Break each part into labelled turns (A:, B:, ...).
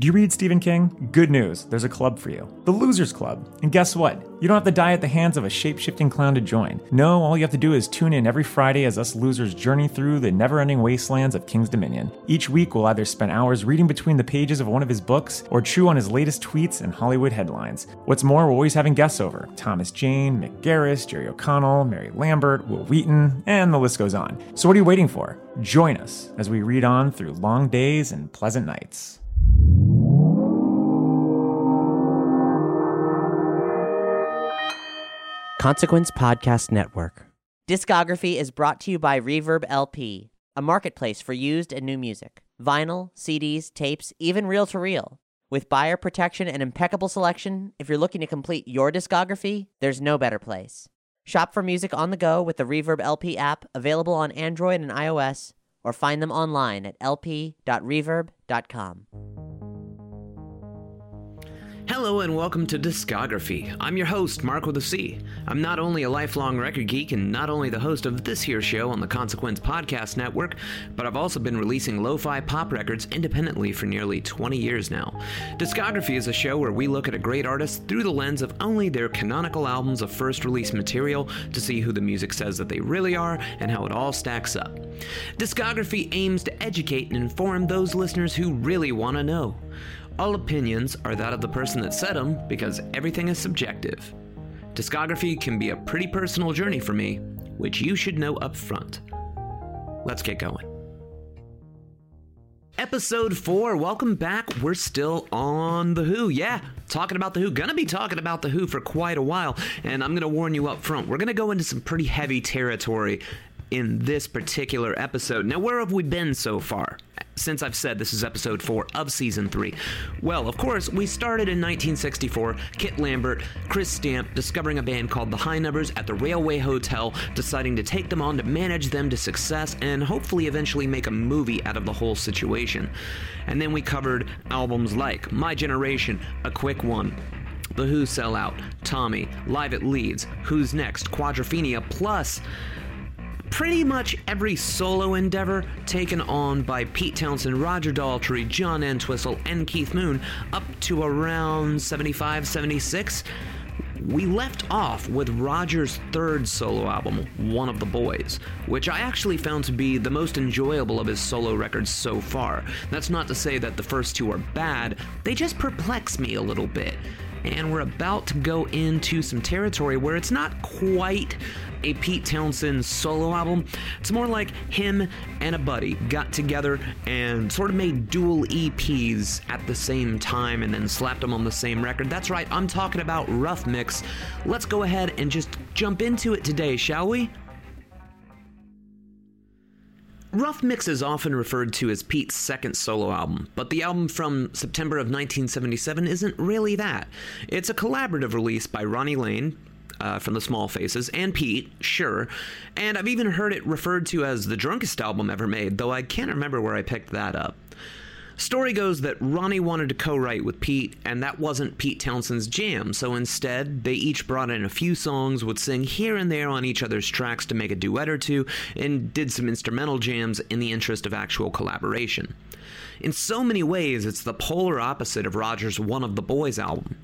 A: Do you read Stephen King? Good news, there's a club for you. The Losers Club. And guess what? You don't have to die at the hands of a shape-shifting clown to join. No, all you have to do is tune in every Friday as us losers journey through the never-ending wastelands of King's Dominion. Each week we'll either spend hours reading between the pages of one of his books or chew on his latest tweets and Hollywood headlines. What's more, we're always having guests over. Thomas Jane, Mick Garris, Jerry O'Connell, Mary Lambert, Wil Wheaton, and the list goes on. So what are you waiting for? Join us as we read on through long days and pleasant nights.
B: Consequence Podcast Network.
C: Discography is brought to you by Reverb LP, a marketplace for used and new music. Vinyl, CDs, tapes, even reel to reel. With buyer protection and impeccable selection, if you're looking to complete your discography, there's no better place. Shop for music on the go with the Reverb LP app, available on Android and iOS, or find them online at lp.reverb.com.
D: Hello and welcome to Discography. I'm your host, Mark with a C. I'm not only a lifelong record geek and not only the host of this here show on the Consequence Podcast Network, but I've also been releasing lo-fi pop records independently for nearly 20 years now. Discography is a show where we look at a great artist through the lens of only their canonical albums of first release material to see who the music says that they really are and how it all stacks up. Discography aims to educate and inform those listeners who really want to know. All opinions are that of the person that said them because everything is subjective. Discography can be a pretty personal journey for me, which you should know up front. Let's get going. Episode 4, welcome back. We're still on The Who. Yeah, talking about The Who. Gonna be talking about The Who for quite a while, and I'm gonna warn you up front. We're gonna go into some pretty heavy territory in this particular episode. Now, where have we been so far? Since I've said this is episode 4 of season 3. Well, of course, we started in 1964. Kit Lambert, Chris Stamp discovering a band called the High Numbers at the Railway Hotel, deciding to take them on to manage them to success and hopefully eventually make a movie out of the whole situation. And then we covered albums like My Generation, A Quick One, The Who Sell Out, Tommy, Live at Leeds, Who's Next, Quadrophenia, plus pretty much every solo endeavor taken on by Pete Townshend, Roger Daltrey, John Entwistle, and Keith Moon up to around 75, 76. We left off with Roger's third solo album, One of the Boys, which I actually found to be the most enjoyable of his solo records so far. That's not to say that the first two are bad, they just perplex me a little bit. And we're about to go into some territory where it's not quite a Pete Townshend solo album. It's more like him and a buddy got together and sort of made dual EPs at the same time and then slapped them on the same record. That's right, I'm talking about Rough Mix. Let's go ahead and just jump into it today, shall we? Rough Mix is often referred to as Pete's second solo album, but the album from September of 1977 isn't really that. It's a collaborative release by Ronnie Lane, uh, from the Small Faces, and Pete, sure. And I've even heard it referred to as the drunkest album ever made, though I can't remember where I picked that up. Story goes that Ronnie wanted to co write with Pete, and that wasn't Pete Townshend's jam, so instead, they each brought in a few songs, would sing here and there on each other's tracks to make a duet or two, and did some instrumental jams in the interest of actual collaboration. In so many ways, it's the polar opposite of Roger's One of the Boys album.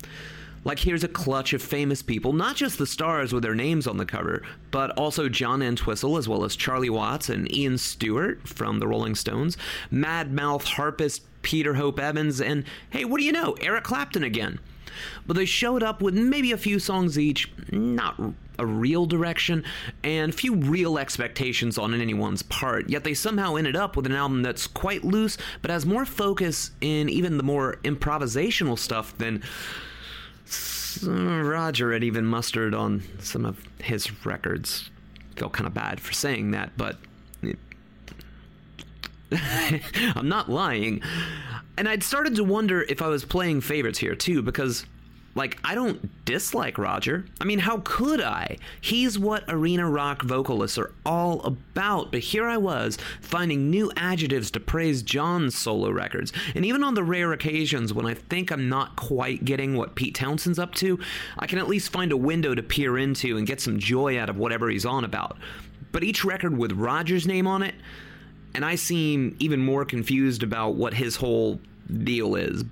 D: Like, here's a clutch of famous people, not just the stars with their names on the cover, but also John Entwistle, as well as Charlie Watts and Ian Stewart from the Rolling Stones, Mad Mouth harpist Peter Hope Evans, and hey, what do you know, Eric Clapton again. But they showed up with maybe a few songs each, not a real direction, and few real expectations on anyone's part, yet they somehow ended up with an album that's quite loose, but has more focus in even the more improvisational stuff than Mm, Roger had even mustered on some of his records. Feel kind of bad for saying that, but I'm not lying. And I'd started to wonder if I was playing favorites here too, because like, I don't dislike Roger. I mean, how could I? He's what arena rock vocalists are all about, but here I was, finding new adjectives to praise John's solo records. And even on the rare occasions when I think I'm not quite getting what Pete Townshend's up to, I can at least find a window to peer into and get some joy out of whatever he's on about. But each record with Roger's name on it, and I seem even more confused about what his whole deal is.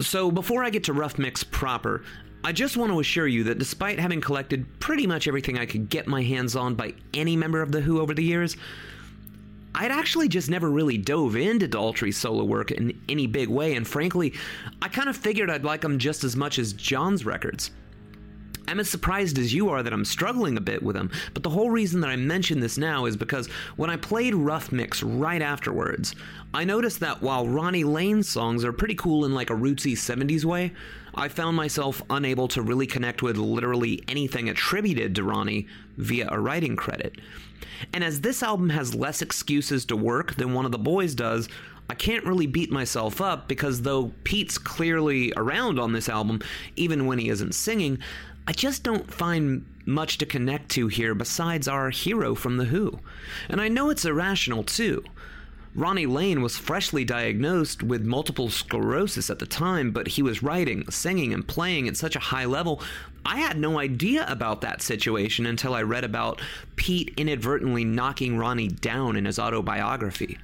D: So, before I get to Rough Mix proper, I just want to assure you that despite having collected pretty much everything I could get my hands on by any member of The Who over the years, I'd actually just never really dove into Daltrey's solo work in any big way, and frankly, I kind of figured I'd like them just as much as John's records. I'm as surprised as you are that I'm struggling a bit with them, but the whole reason that I mention this now is because when I played Rough Mix right afterwards, I noticed that while Ronnie Lane's songs are pretty cool in like a rootsy 70s way, I found myself unable to really connect with literally anything attributed to Ronnie via a writing credit. And as this album has less excuses to work than one of the boys does, I can't really beat myself up because though Pete's clearly around on this album, even when he isn't singing, I just don't find much to connect to here besides our hero from The Who. And I know it's irrational too. Ronnie Lane was freshly diagnosed with multiple sclerosis at the time, but he was writing, singing, and playing at such a high level. I had no idea about that situation until I read about Pete inadvertently knocking Ronnie down in his autobiography.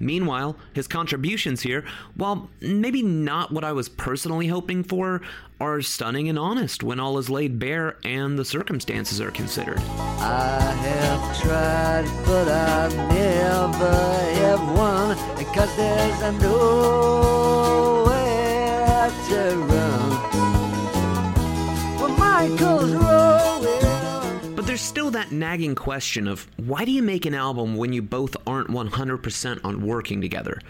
D: Meanwhile, his contributions here, while maybe not what I was personally hoping for, are stunning and honest when all is laid bare and the circumstances are considered.
E: I have tried, but I never have won because there's nowhere to run. Well, Michael's rowing.
D: But there's still that nagging question of why do you make an album when you both aren't 100% on working together?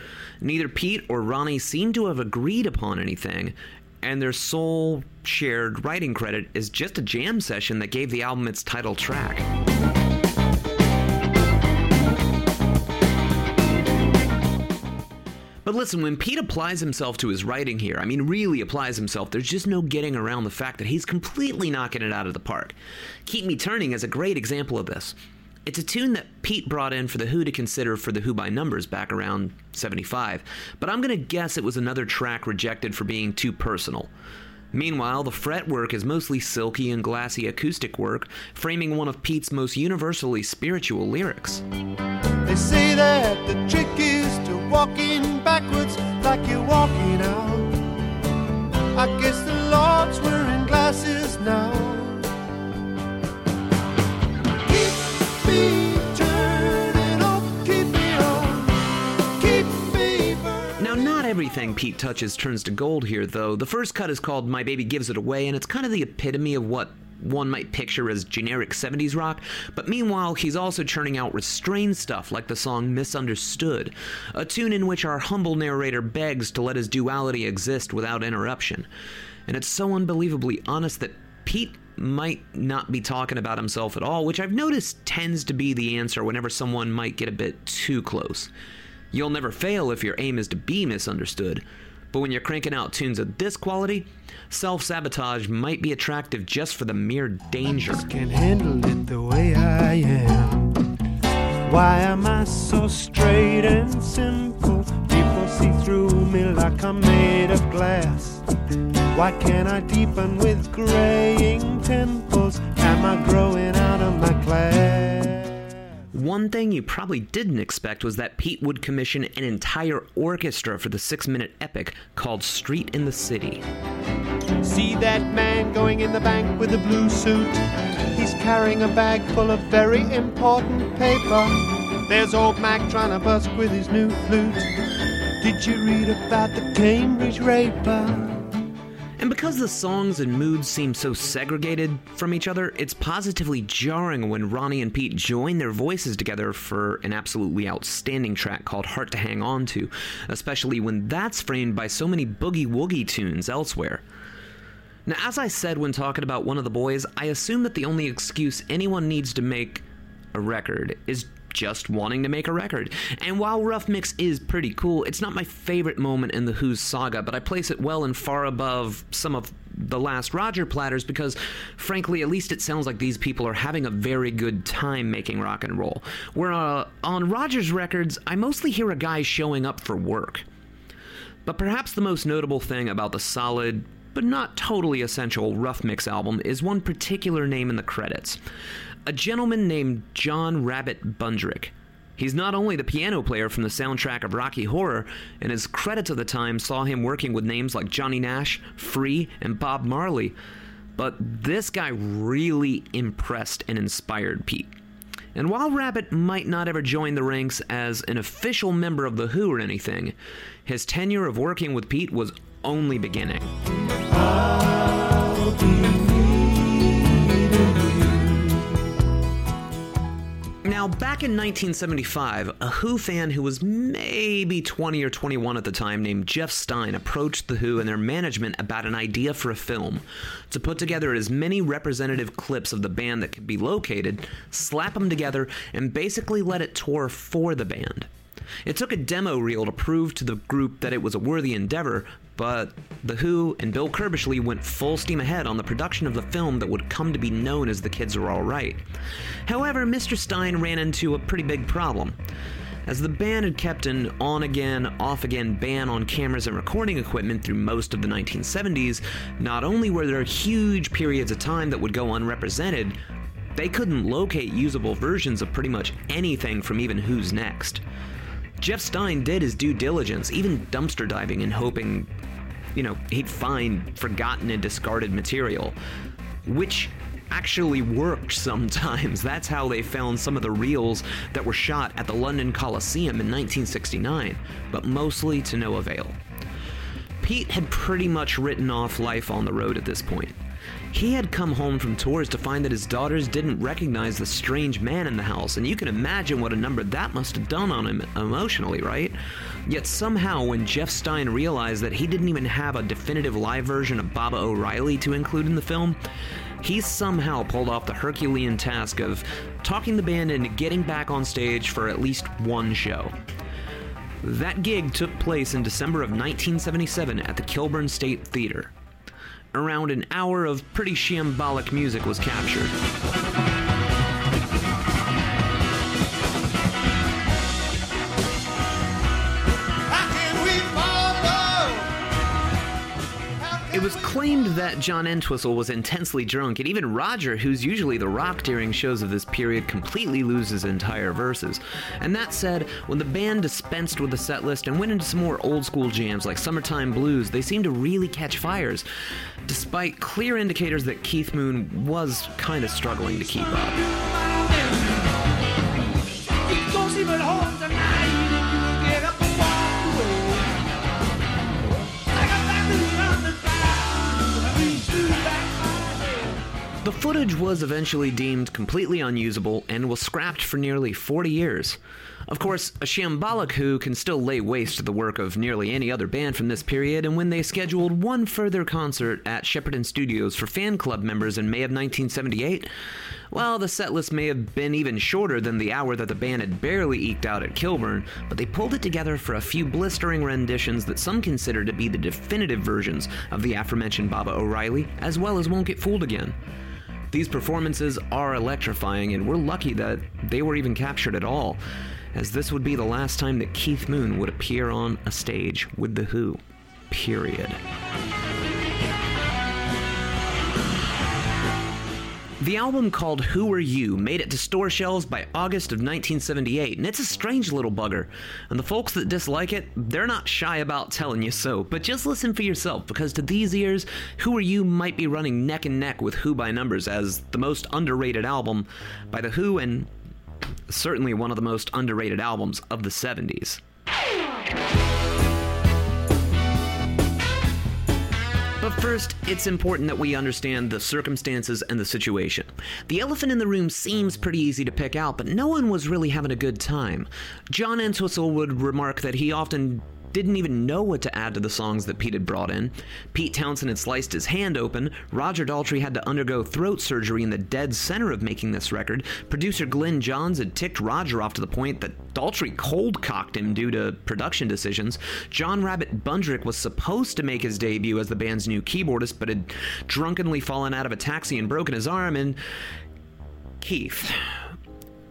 D: Neither Pete or Ronnie seem to have agreed upon anything, and their sole shared writing credit is just a jam session that gave the album its title track. But listen, when Pete applies himself to his writing here, I mean, really applies himself, there's just no getting around the fact that he's completely knocking it out of the park. Keep Me Turning is a great example of this. It's a tune that Pete brought in for The Who to consider for The Who by Numbers back around 75, but I'm going to guess it was another track rejected for being too personal. Meanwhile, the fretwork is mostly silky and glassy acoustic work, framing one of Pete's most universally spiritual lyrics.
E: They say that the trick is to walking backwards like you're walking out. I guess the Lord's wearing glasses now.
D: Now, not everything Pete touches turns to gold here, though. The first cut is called My Baby Gives It Away, and it's kind of the epitome of what one might picture as generic 70s rock, but meanwhile, he's also churning out restrained stuff like the song Misunderstood, a tune in which our humble narrator begs to let his duality exist without interruption. And it's so unbelievably honest that Pete might not be talking about himself at all, which I've noticed tends to be the answer whenever someone might get a bit too close. You'll never fail if your aim is to be misunderstood. But when you're cranking out tunes of this quality, self sabotage might be attractive just for the mere danger.
E: Can't handle it the way I am. Why am I so straight and simple? People see through me like I'm made of glass. Why can't I deepen with graying temples? Am I growing out of my class?
D: One thing you probably didn't expect was that Pete would commission an entire orchestra for the six minute epic called Street in the City.
E: See that man going in the bank with a blue suit? He's carrying a bag full of very important paper. There's old Mac trying to busk with his new flute. Did you read about the Cambridge raper?
D: And because the songs and moods seem so segregated from each other, it's positively jarring when Ronnie and Pete join their voices together for an absolutely outstanding track called Heart to Hang On To, especially when that's framed by so many boogie woogie tunes elsewhere. Now, as I said when talking about one of the boys, I assume that the only excuse anyone needs to make a record is just wanting to make a record. And while Rough Mix is pretty cool, it's not my favorite moment in The Who's saga, but I place it well and far above some of the last Roger platters because, frankly, at least it sounds like these people are having a very good time making rock and roll. Where uh, on Roger's records, I mostly hear a guy showing up for work. But perhaps the most notable thing about the solid, but not totally essential Rough Mix album is one particular name in the credits a gentleman named John Rabbit Bundrick. He's not only the piano player from the soundtrack of Rocky Horror, and his credits of the time saw him working with names like Johnny Nash, Free, and Bob Marley, but this guy really impressed and inspired Pete. And while Rabbit might not ever join the ranks as an official member of The Who or anything, his tenure of working with Pete was only beginning. Back in 1975, a Who fan who was maybe 20 or 21 at the time, named Jeff Stein, approached The Who and their management about an idea for a film to put together as many representative clips of the band that could be located, slap them together, and basically let it tour for the band. It took a demo reel to prove to the group that it was a worthy endeavor, but The Who and Bill Curbishley went full steam ahead on the production of the film that would come to be known as The Kids Are Alright. However, Mr. Stein ran into a pretty big problem. As the band had kept an on again, off again ban on cameras and recording equipment through most of the 1970s, not only were there huge periods of time that would go unrepresented, they couldn't locate usable versions of pretty much anything from even Who's Next. Jeff Stein did his due diligence, even dumpster diving and hoping, you know, he'd find forgotten and discarded material, which actually worked sometimes. That's how they found some of the reels that were shot at the London Coliseum in 1969, but mostly to no avail. Pete had pretty much written off life on the road at this point. He had come home from tours to find that his daughters didn't recognize the strange man in the house, and you can imagine what a number that must have done on him emotionally, right? Yet somehow, when Jeff Stein realized that he didn't even have a definitive live version of Baba O'Riley to include in the film, he somehow pulled off the Herculean task of talking the band into getting back on stage for at least one show. That gig took place in December of 1977 at the Kilburn State Theater around an hour of pretty shambolic music was captured. It was claimed that John Entwistle was intensely drunk, and even Roger, who's usually the rock during shows of this period, completely loses entire verses. And that said, when the band dispensed with the set list and went into some more old school jams like Summertime Blues, they seemed to really catch fires, despite clear indicators that Keith Moon was kind of struggling to keep up. The footage was eventually deemed completely unusable and was scrapped for nearly 40 years. Of course, a shambolic Who can still lay waste to the work of nearly any other band from this period, and when they scheduled one further concert at Shepperton Studios for fan club members in May of 1978, well, the setlist may have been even shorter than the hour that the band had barely eked out at Kilburn, but they pulled it together for a few blistering renditions that some consider to be the definitive versions of the aforementioned Baba O'Riley, as well as Won't Get Fooled Again. These performances are electrifying, and we're lucky that they were even captured at all, as this would be the last time that Keith Moon would appear on a stage with The Who. Period. The album called Who Are You made it to store shelves by August of 1978, and it's a strange little bugger. And the folks that dislike it, they're not shy about telling you so, but just listen for yourself, because to these ears, Who Are You might be running neck and neck with Who by Numbers as the most underrated album by The Who and certainly one of the most underrated albums of the 70s. But first, it's important that we understand the circumstances and the situation. The elephant in the room seems pretty easy to pick out, but no one was really having a good time. John Entwistle would remark that he often didn't even know what to add to the songs that Pete had brought in. Pete Townshend had sliced his hand open. Roger Daltrey had to undergo throat surgery in the dead center of making this record. Producer Glyn Johns had ticked Roger off to the point that Daltrey cold cocked him due to production decisions. John Rabbit Bundrick was supposed to make his debut as the band's new keyboardist, but had drunkenly fallen out of a taxi and broken his arm, and Keith.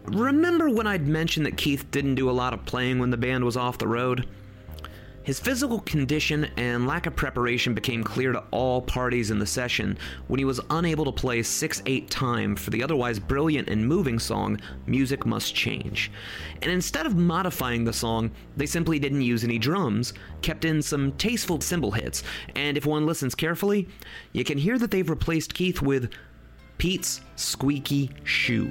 D: Remember when I'd mentioned that Keith didn't do a lot of playing when the band was off the road? His physical condition and lack of preparation became clear to all parties in the session when he was unable to play 6 8 time for the otherwise brilliant and moving song Music Must Change. And instead of modifying the song, they simply didn't use any drums, kept in some tasteful cymbal hits, and if one listens carefully, you can hear that they've replaced Keith with Pete's Squeaky Shoe.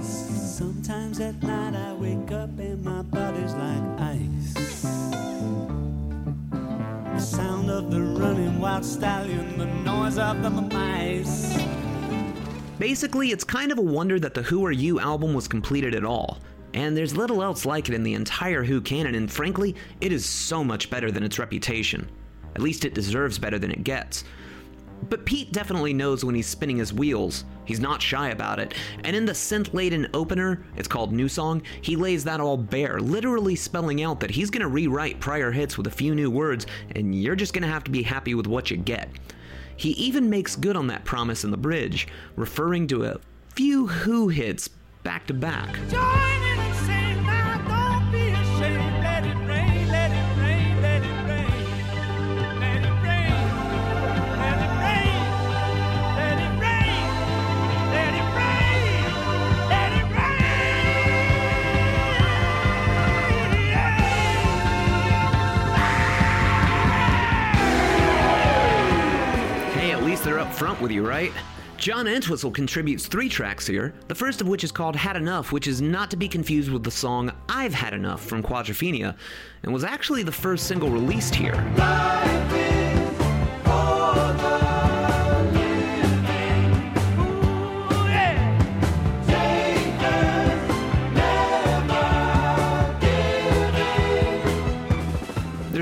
E: Sometimes at night I wake sound of the running wild stallion, the noise of the mice.
D: Basically, it's kind of a wonder that the Who Are You album was completed at all. And there's little else like it in the entire Who canon, and frankly, it is so much better than its reputation. At least it deserves better than it gets. But Pete definitely knows when he's spinning his wheels. He's not shy about it. And in the synth laden opener, it's called New Song, he lays that all bare, literally spelling out that he's gonna rewrite prior hits with a few new words, and you're just gonna have to be happy with what you get. He even makes good on that promise in the bridge, referring to a few Who hits back to back. Up front with you, right? John Entwistle contributes three tracks here, the first of which is called Had Enough, which is not to be confused with the song I've Had Enough from Quadrophenia, and was actually the first single released here.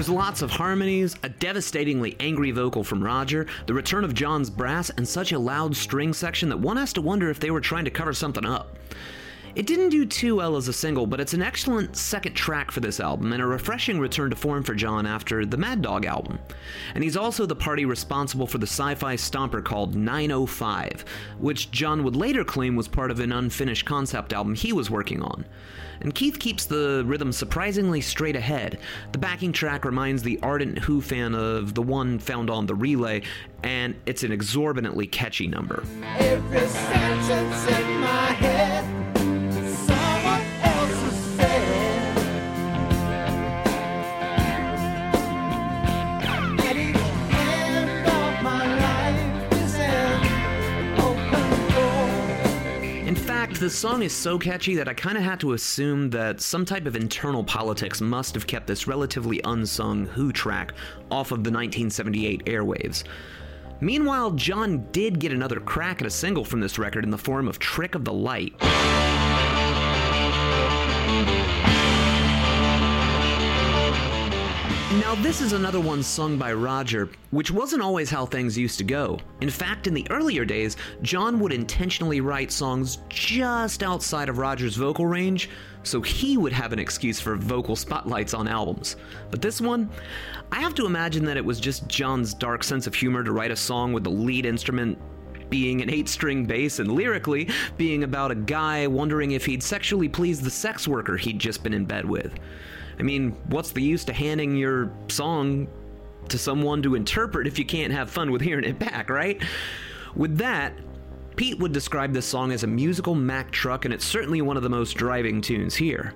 D: There's lots of harmonies, a devastatingly angry vocal from Roger, the return of John's brass, and such a loud string section that one has to wonder if they were trying to cover something up. It didn't do too well as a single, but it's an excellent second track for this album and a refreshing return to form for John after the Mad Dog album. And he's also the party responsible for the sci fi stomper called 905, which John would later claim was part of an unfinished concept album he was working on. And Keith keeps the rhythm surprisingly straight ahead. The backing track reminds the ardent Who fan of the one found on the relay, and it's an exorbitantly catchy number. The song is so catchy that I kind of had to assume that some type of internal politics must have kept this relatively unsung Who track off of the 1978 airwaves. Meanwhile, John did get another crack at a single from this record in the form of Trick of the Light. Now, this is another one sung by Roger, which wasn't always how things used to go. In fact, in the earlier days, John would intentionally write songs just outside of Roger's vocal range, so he would have an excuse for vocal spotlights on albums. But this one, I have to imagine that it was just John's dark sense of humor to write a song with the lead instrument being an eight string bass and lyrically being about a guy wondering if he'd sexually pleased the sex worker he'd just been in bed with. I mean, what's the use to handing your song to someone to interpret if you can't have fun with hearing it back, right? With that, Pete would describe this song as a musical Mack truck, and it's certainly one of the most driving tunes here.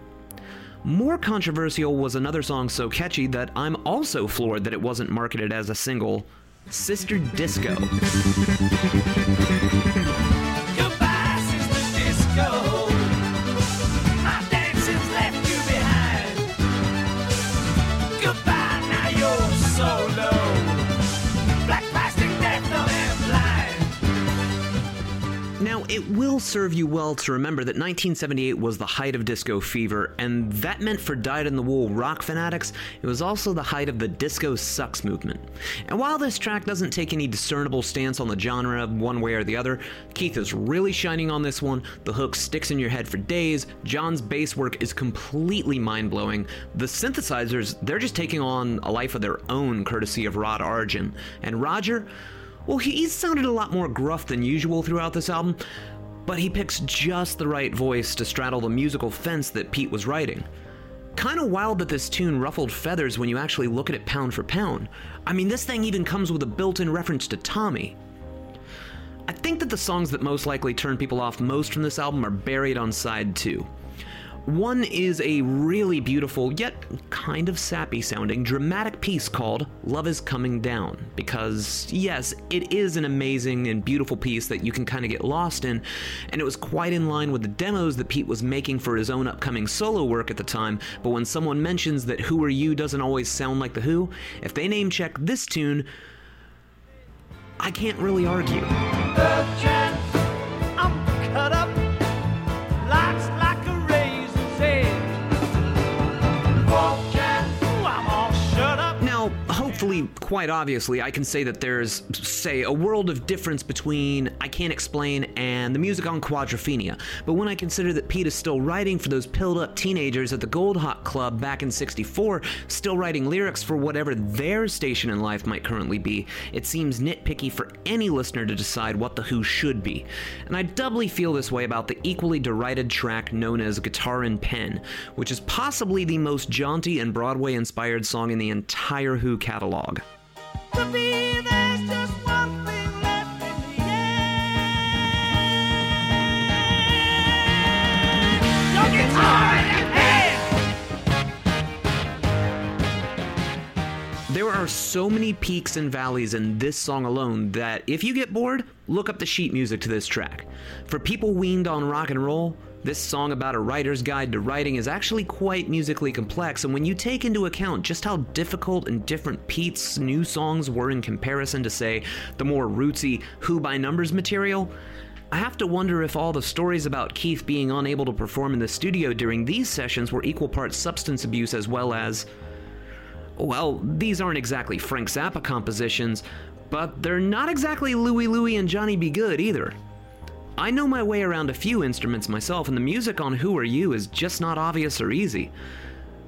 D: More controversial was another song so catchy that I'm also floored that it wasn't marketed as a single Sister Disco. Will serve you well to remember that 1978 was the height of disco fever, and that meant for dyed in the wool rock fanatics, it was also the height of the disco sucks movement. And while this track doesn't take any discernible stance on the genre one way or the other, Keith is really shining on this one. The hook sticks in your head for days. John's bass work is completely mind blowing. The synthesizers, they're just taking on a life of their own courtesy of Rod Argent. And Roger, well, he's sounded a lot more gruff than usual throughout this album, but he picks just the right voice to straddle the musical fence that Pete was writing. Kinda wild that this tune ruffled feathers when you actually look at it pound for pound. I mean, this thing even comes with a built in reference to Tommy. I think that the songs that most likely turn people off most from this album are buried on side two. One is a really beautiful, yet kind of sappy sounding, dramatic piece called Love is Coming Down. Because, yes, it is an amazing and beautiful piece that you can kind of get lost in, and it was quite in line with the demos that Pete was making for his own upcoming solo work at the time. But when someone mentions that Who Are You doesn't always sound like The Who, if they name check this tune, I can't really argue. Quite obviously, I can say that there's, say, a world of difference between I Can't Explain and the music on Quadrophenia. But when I consider that Pete is still writing for those pilled up teenagers at the Goldhawk Club back in 64, still writing lyrics for whatever their station in life might currently be, it seems nitpicky for any listener to decide what The Who should be. And I doubly feel this way about the equally derided track known as Guitar and Pen, which is possibly the most jaunty and Broadway inspired song in the entire Who catalog. There are so many peaks and valleys in this song alone that if you get bored, look up the sheet music to this track. For people weaned on rock and roll, this song about a writer's guide to writing is actually quite musically complex, and when you take into account just how difficult and different Pete's new songs were in comparison to, say, the more rootsy Who by Numbers material, I have to wonder if all the stories about Keith being unable to perform in the studio during these sessions were equal parts substance abuse as well as well, these aren't exactly Frank Zappa compositions, but they're not exactly Louie Louie and Johnny B. Goode either. I know my way around a few instruments myself, and the music on Who Are You is just not obvious or easy.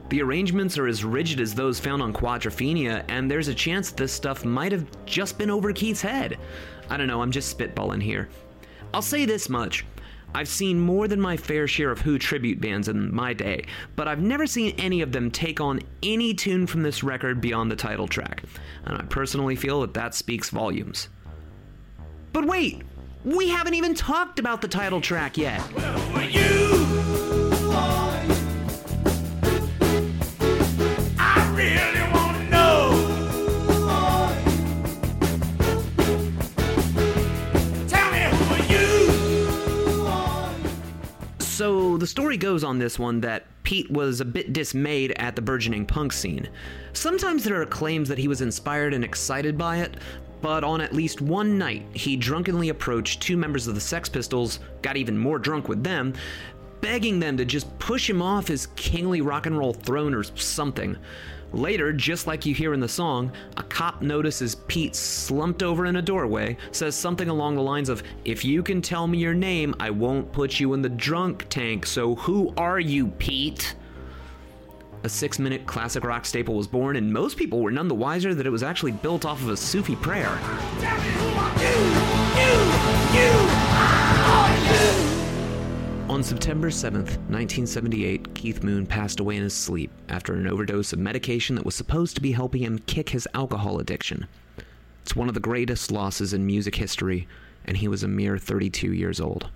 D: The arrangements are as rigid as those found on Quadrophenia, and there's a chance this stuff might have just been over Keith's head. I don't know, I'm just spitballing here. I'll say this much I've seen more than my fair share of Who tribute bands in my day, but I've never seen any of them take on any tune from this record beyond the title track, and I personally feel that that speaks volumes. But wait, we haven't even talked about the title track yet. So the story goes on this one that Pete was a bit dismayed at the burgeoning punk scene. Sometimes there are claims that he was inspired and excited by it, but on at least one night, he drunkenly approached two members of the Sex Pistols, got even more drunk with them, begging them to just push him off his kingly rock and roll throne or something. Later, just like you hear in the song, a cop notices Pete slumped over in a doorway, says something along the lines of, If you can tell me your name, I won't put you in the drunk tank, so who are you, Pete? A six minute classic rock staple was born, and most people were none the wiser that it was actually built off of a Sufi prayer. On September 7th, 1978, Keith Moon passed away in his sleep after an overdose of medication that was supposed to be helping him kick his alcohol addiction. It's one of the greatest losses in music history, and he was a mere 32 years old.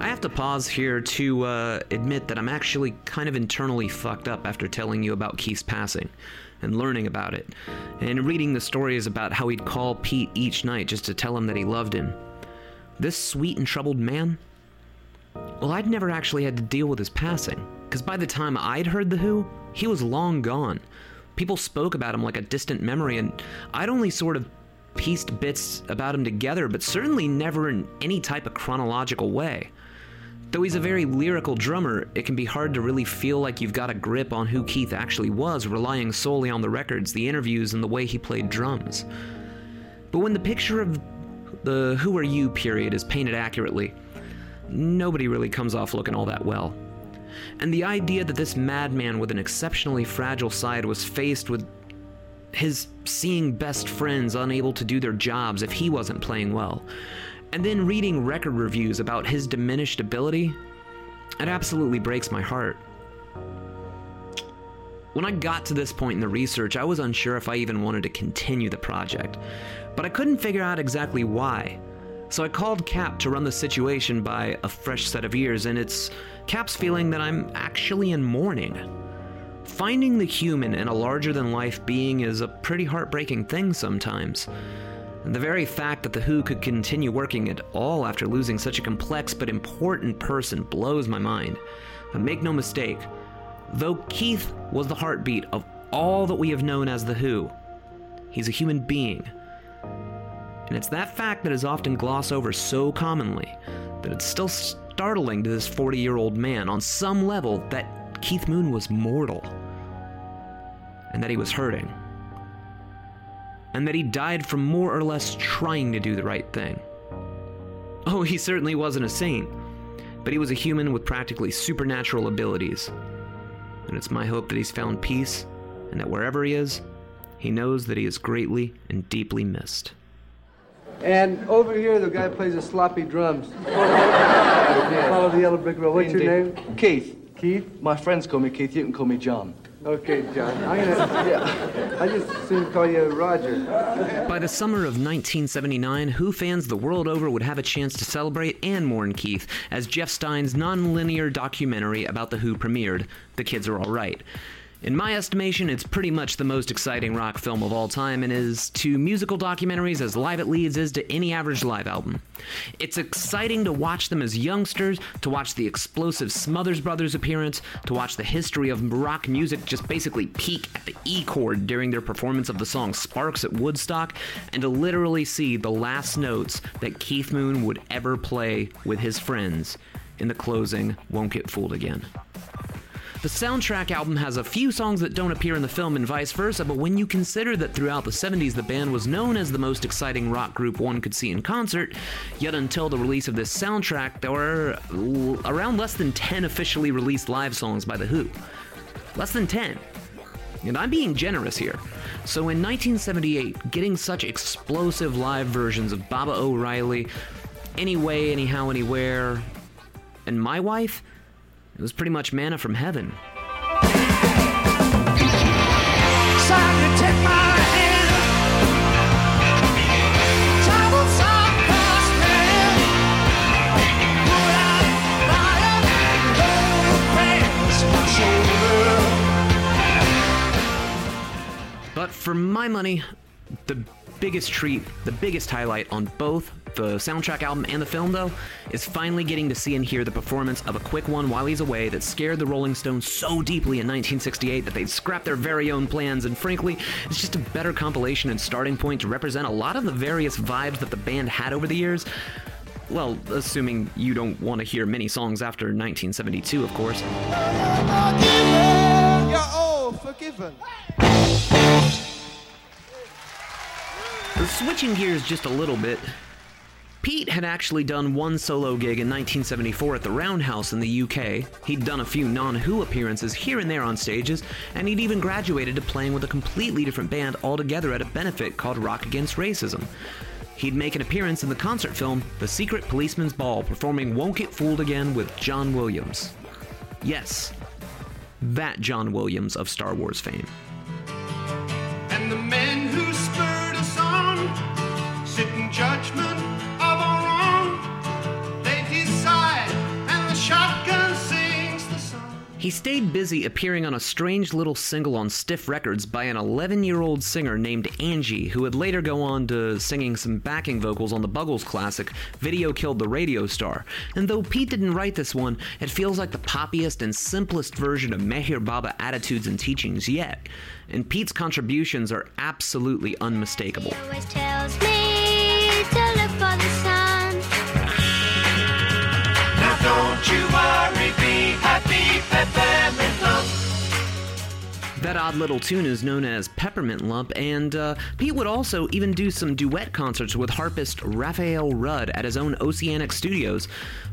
D: I have to pause here to uh, admit that I'm actually kind of internally fucked up after telling you about Keith's passing and learning about it, and reading the stories about how he'd call Pete each night just to tell him that he loved him. This sweet and troubled man, well, I'd never actually had to deal with his passing, because by the time I'd heard The Who, he was long gone. People spoke about him like a distant memory, and I'd only sort of pieced bits about him together, but certainly never in any type of chronological way. Though he's a very lyrical drummer, it can be hard to really feel like you've got a grip on who Keith actually was, relying solely on the records, the interviews, and the way he played drums. But when the picture of the Who Are You period is painted accurately, nobody really comes off looking all that well. And the idea that this madman with an exceptionally fragile side was faced with his seeing best friends unable to do their jobs if he wasn't playing well, and then reading record reviews about his diminished ability, it absolutely breaks my heart. When I got to this point in the research, I was unsure if I even wanted to continue the project, but I couldn't figure out exactly why. So I called Cap to run the situation by a fresh set of ears, and it's Cap's feeling that I'm actually in mourning. Finding the human in a larger than life being is a pretty heartbreaking thing sometimes. The very fact that The Who could continue working at all after losing such a complex but important person blows my mind. But make no mistake, though Keith was the heartbeat of all that we have known as The Who, he's a human being. And it's that fact that is often glossed over so commonly that it's still startling to this 40 year old man on some level that Keith Moon was mortal and that he was hurting and that he died from more or less trying to do the right thing. Oh, he certainly wasn't a saint, but he was a human with practically supernatural abilities. And it's my hope that he's found peace, and that wherever he is, he knows that he is greatly and deeply missed.
F: And over here, the guy plays the sloppy drums. Follow the yellow brick road. What's your name?
G: Keith.
F: Keith?
G: My friends call me Keith. You can call me John.
F: Okay, John. I'm gonna. Yeah. I just soon call you Roger.
D: By the summer of 1979, Who fans the world over would have a chance to celebrate and mourn Keith as Jeff Stein's non-linear documentary about the Who premiered, The Kids Are All Right. In my estimation, it's pretty much the most exciting rock film of all time and is to musical documentaries as live at Leeds is to any average live album. It's exciting to watch them as youngsters, to watch the explosive Smothers Brothers appearance, to watch the history of rock music just basically peak at the E chord during their performance of the song Sparks at Woodstock, and to literally see the last notes that Keith Moon would ever play with his friends in the closing Won't Get Fooled Again. The soundtrack album has a few songs that don't appear in the film and vice versa, but when you consider that throughout the 70s the band was known as the most exciting rock group one could see in concert, yet until the release of this soundtrack, there were around less than 10 officially released live songs by The Who. Less than 10. And I'm being generous here. So in 1978, getting such explosive live versions of Baba O'Riley, Anyway, Anyhow, Anywhere, and My Wife, it was pretty much manna from heaven. But for my money, the biggest treat, the biggest highlight on both the soundtrack album and the film, though, is finally getting to see and hear the performance of a quick one while he's away that scared the Rolling Stones so deeply in 1968 that they'd scrapped their very own plans, and frankly, it's just a better compilation and starting point to represent a lot of the various vibes that the band had over the years. Well, assuming you don't want to hear many songs after 1972, of course.
F: You're all forgiven.
D: Switching gears just a little bit, Pete had actually done one solo gig in 1974 at the Roundhouse in the UK. He'd done a few non Who appearances here and there on stages, and he'd even graduated to playing with a completely different band altogether at a benefit called Rock Against Racism. He'd make an appearance in the concert film The Secret Policeman's Ball, performing Won't Get Fooled Again with John Williams. Yes, that John Williams of Star Wars fame.
E: And the men who spurred us on sit in judgment
D: He stayed busy appearing on a strange little single on Stiff Records by an 11 year old singer named Angie, who would later go on to singing some backing vocals on the Buggles classic, Video Killed the Radio Star. And though Pete didn't write this one, it feels like the poppiest and simplest version of Meher Baba attitudes and teachings yet. And Pete's contributions are absolutely unmistakable. That odd little tune is known as Peppermint Lump, and uh, Pete would also even do some duet concerts with harpist Raphael Rudd at his own Oceanic Studios,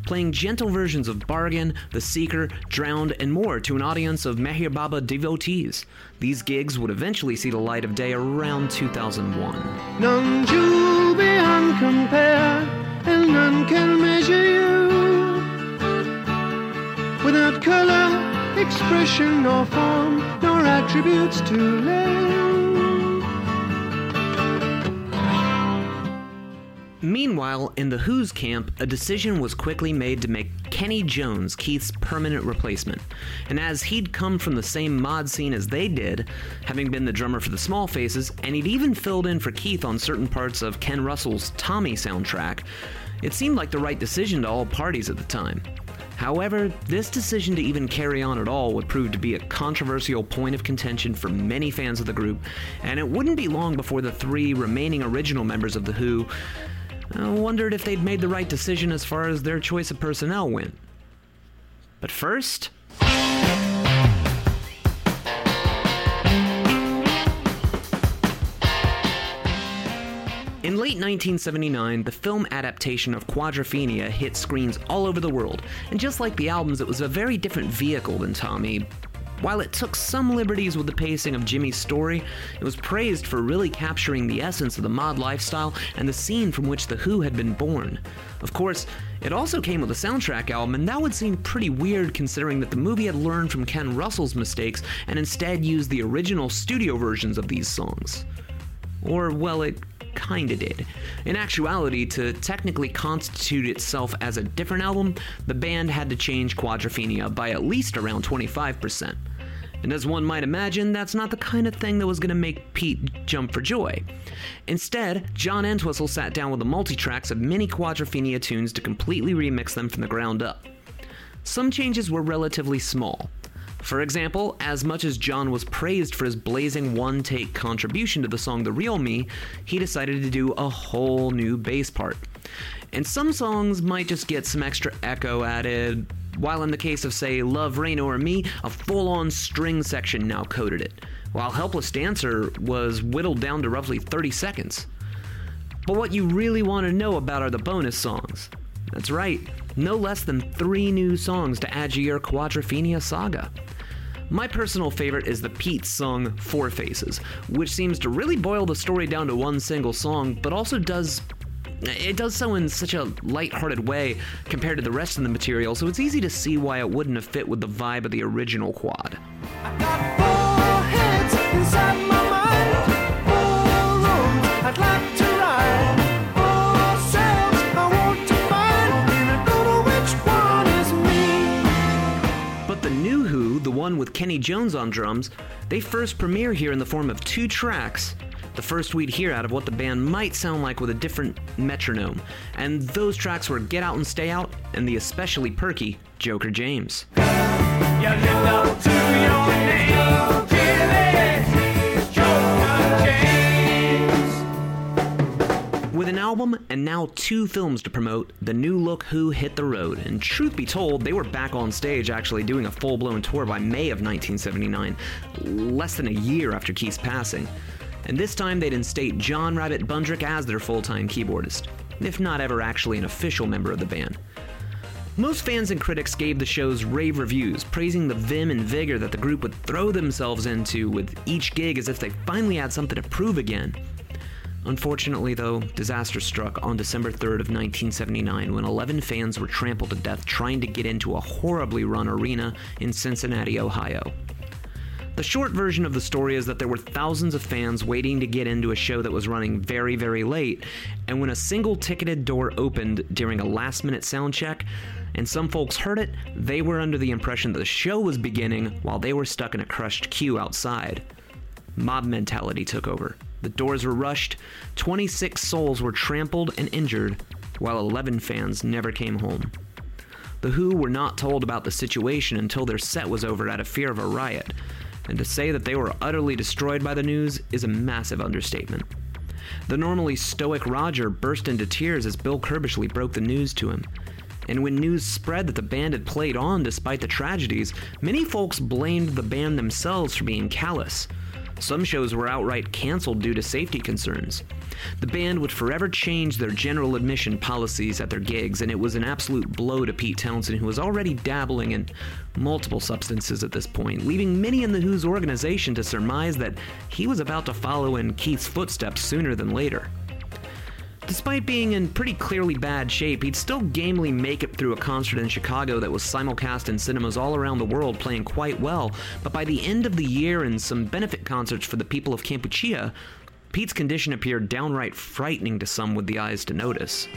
D: playing gentle versions of Bargain, The Seeker, Drowned, and more to an audience of Meher Baba devotees. These gigs would eventually see the light of day around 2001.
E: None jewel beyond compare, and none can measure you. Without color, expression, nor form, nor attributes to lend.
D: Meanwhile, in the Who's camp, a decision was quickly made to make Kenny Jones Keith's permanent replacement. And as he'd come from the same mod scene as they did, having been the drummer for the Small Faces, and he'd even filled in for Keith on certain parts of Ken Russell's Tommy soundtrack, it seemed like the right decision to all parties at the time. However, this decision to even carry on at all would prove to be a controversial point of contention for many fans of the group, and it wouldn't be long before the three remaining original members of The Who uh, wondered if they'd made the right decision as far as their choice of personnel went. But first, In late 1979, the film adaptation of Quadrophenia hit screens all over the world, and just like the albums, it was a very different vehicle than Tommy. While it took some liberties with the pacing of Jimmy's story, it was praised for really capturing the essence of the mod lifestyle and the scene from which The Who had been born. Of course, it also came with a soundtrack album, and that would seem pretty weird considering that the movie had learned from Ken Russell's mistakes and instead used the original studio versions of these songs. Or, well, it kinda did. In actuality, to technically constitute itself as a different album, the band had to change Quadrophenia by at least around 25%. And as one might imagine, that's not the kind of thing that was going to make Pete jump for joy. Instead, John Entwistle sat down with the multi-tracks of many Quadrophenia tunes to completely remix them from the ground up. Some changes were relatively small. For example, as much as John was praised for his blazing one take contribution to the song The Real Me, he decided to do a whole new bass part. And some songs might just get some extra echo added, while in the case of, say, Love, Reign O'er Me, a full on string section now coded it, while Helpless Dancer was whittled down to roughly 30 seconds. But what you really want to know about are the bonus songs. That's right, no less than three new songs to add to your Quadrophenia saga. My personal favorite is the Pete song Four Faces, which seems to really boil the story down to one single song, but also does it does so in such a light-hearted way compared to the rest of the material, so it's easy to see why it wouldn't have fit with the vibe of the original quad. with Kenny Jones on drums, they first premiere here in the form of two tracks. The first we'd hear out of what the band might sound like with a different metronome, and those tracks were Get Out and Stay Out and the especially perky Joker James. With an album and now two films to promote, the new look Who hit the road. And truth be told, they were back on stage actually doing a full blown tour by May of 1979, less than a year after Keith's passing. And this time they'd instate John Rabbit Bundrick as their full time keyboardist, if not ever actually an official member of the band. Most fans and critics gave the shows rave reviews, praising the vim and vigor that the group would throw themselves into with each gig as if they finally had something to prove again. Unfortunately, though, disaster struck on December 3rd of 1979 when 11 fans were trampled to death trying to get into a horribly run arena in Cincinnati, Ohio. The short version of the story is that there were thousands of fans waiting to get into a show that was running very, very late, and when a single ticketed door opened during a last minute sound check, and some folks heard it, they were under the impression that the show was beginning while they were stuck in a crushed queue outside. Mob mentality took over. The doors were rushed, 26 souls were trampled and injured, while 11 fans never came home. The Who were not told about the situation until their set was over out of fear of a riot, and to say that they were utterly destroyed by the news is a massive understatement. The normally stoic Roger burst into tears as Bill Curbishley broke the news to him. And when news spread that the band had played on despite the tragedies, many folks blamed the band themselves for being callous. Some shows were outright canceled due to safety concerns. The band would forever change their general admission policies at their gigs, and it was an absolute blow to Pete Townshend, who was already dabbling in multiple substances at this point, leaving many in the Who's organization to surmise that he was about to follow in Keith's footsteps sooner than later. Despite being in pretty clearly bad shape, he'd still gamely make it through a concert in Chicago that was simulcast in cinemas all around the world, playing quite well. But by the end of the year and some benefit concerts for the people of Kampuchea, Pete's condition appeared downright frightening to some with the eyes to notice.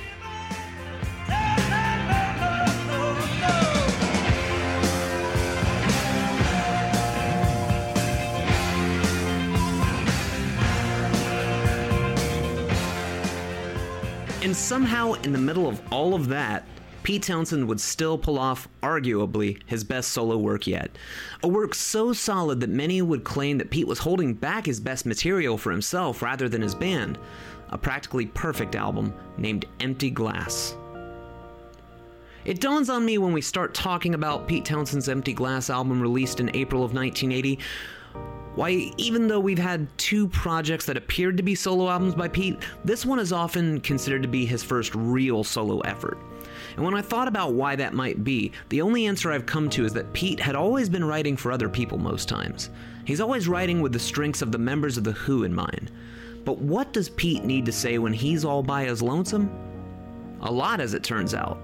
D: And somehow, in the middle of all of that, Pete Townshend would still pull off, arguably, his best solo work yet. A work so solid that many would claim that Pete was holding back his best material for himself rather than his band. A practically perfect album named Empty Glass. It dawns on me when we start talking about Pete Townshend's Empty Glass album released in April of 1980 why, even though we've had two projects that appeared to be solo albums by Pete, this one is often considered to be his first real solo effort. And when I thought about why that might be, the only answer I've come to is that Pete had always been writing for other people most times. He's always writing with the strengths of the members of The Who in mind. But what does Pete need to say when he's all by his lonesome? A lot, as it turns out.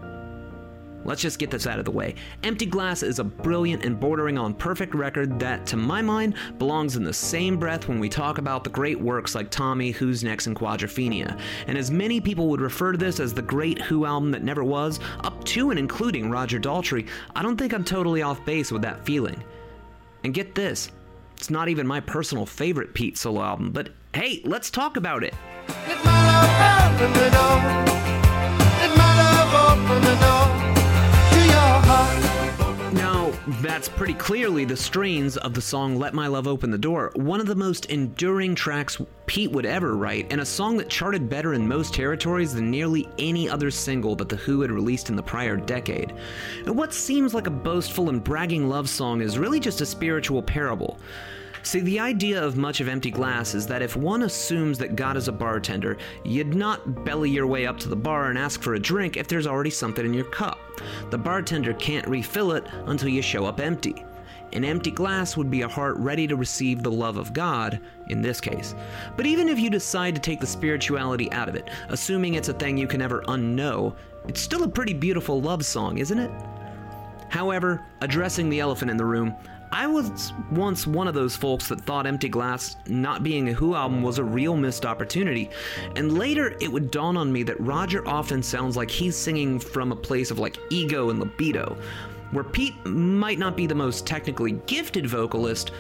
D: Let's just get this out of the way. Empty Glass is a brilliant and bordering on perfect record that, to my mind, belongs in the same breath when we talk about the great works like Tommy, Who's Next, and Quadrophenia. And as many people would refer to this as the great Who album that never was, up to and including Roger Daltrey, I don't think I'm totally off base with that feeling. And get this, it's not even my personal favorite Pete solo album, but hey, let's talk about it. That's pretty clearly the strains of the song Let My Love Open the Door, one of the most enduring tracks Pete would ever write, and a song that charted better in most territories than nearly any other single that The Who had released in the prior decade. And what seems like a boastful and bragging love song is really just a spiritual parable. See, the idea of much of empty glass is that if one assumes that God is a bartender, you'd not belly your way up to the bar and ask for a drink if there's already something in your cup. The bartender can't refill it until you show up empty. An empty glass would be a heart ready to receive the love of God, in this case. But even if you decide to take the spirituality out of it, assuming it's a thing you can never unknow, it's still a pretty beautiful love song, isn't it? However, addressing the elephant in the room, I was once one of those folks that thought Empty Glass not being a Who album was a real missed opportunity. And later it would dawn on me that Roger often sounds like he's singing from a place of like ego and libido. Where Pete might not be the most technically gifted vocalist,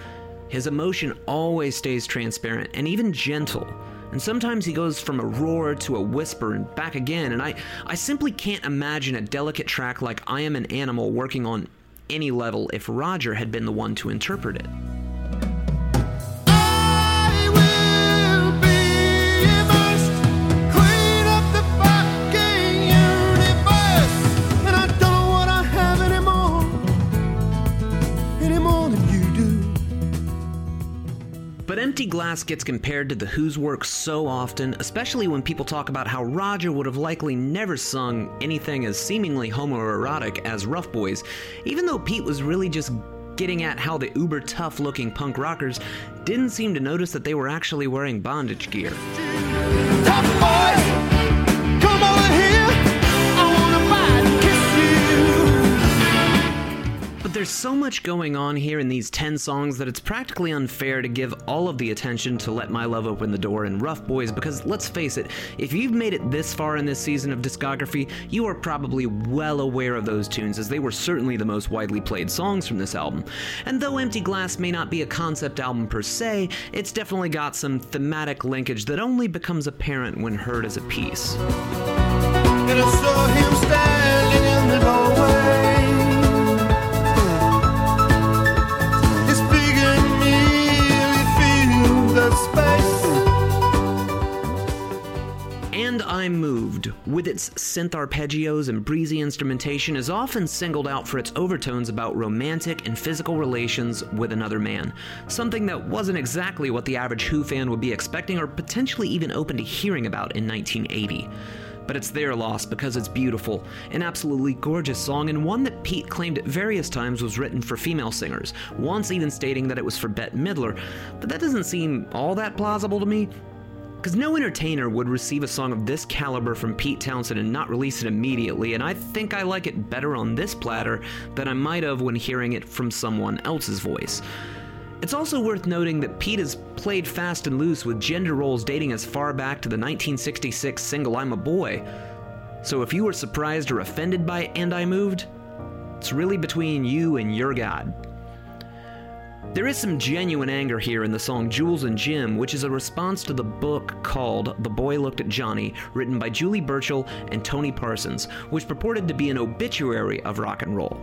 D: his emotion always stays transparent and even gentle. And sometimes he goes from a roar to a whisper and back again, and I, I simply can't imagine a delicate track like I Am an Animal working on any level if Roger had been the one to interpret it. But Empty Glass gets compared to The Who's work so often, especially when people talk about how Roger would have likely never sung anything as seemingly homoerotic as Rough Boys, even though Pete was really just getting at how the uber tough looking punk rockers didn't seem to notice that they were actually wearing bondage gear. There's so much going on here in these 10 songs that it's practically unfair to give all of the attention to Let My Love Open the Door and Rough Boys because let's face it, if you've made it this far in this season of discography, you are probably well aware of those tunes as they were certainly the most widely played songs from this album. And though Empty Glass may not be a concept album per se, it's definitely got some thematic linkage that only becomes apparent when heard as a piece. Moved, with its synth arpeggios and breezy instrumentation, is often singled out for its overtones about romantic and physical relations with another man. Something that wasn't exactly what the average Who fan would be expecting or potentially even open to hearing about in 1980. But it's their loss because it's beautiful, an absolutely gorgeous song, and one that Pete claimed at various times was written for female singers, once even stating that it was for Bette Midler. But that doesn't seem all that plausible to me. Because no entertainer would receive a song of this caliber from Pete Townshend and not release it immediately, and I think I like it better on this platter than I might have when hearing it from someone else's voice. It's also worth noting that Pete has played fast and loose with gender roles dating as far back to the 1966 single I'm a Boy. So if you were surprised or offended by And I Moved, it's really between you and your God. There is some genuine anger here in the song Jules and Jim, which is a response to the book called The Boy Looked at Johnny, written by Julie Burchill and Tony Parsons, which purported to be an obituary of rock and roll.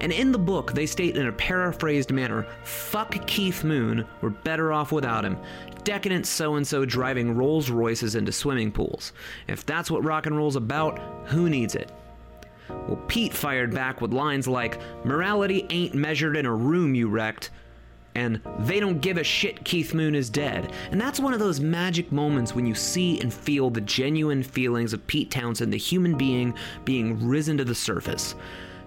D: And in the book, they state in a paraphrased manner fuck Keith Moon, we're better off without him. Decadent so and so driving Rolls Royces into swimming pools. If that's what rock and roll's about, who needs it? Well, Pete fired back with lines like, Morality ain't measured in a room you wrecked, and they don't give a shit Keith Moon is dead. And that's one of those magic moments when you see and feel the genuine feelings of Pete Townshend, the human being being risen to the surface.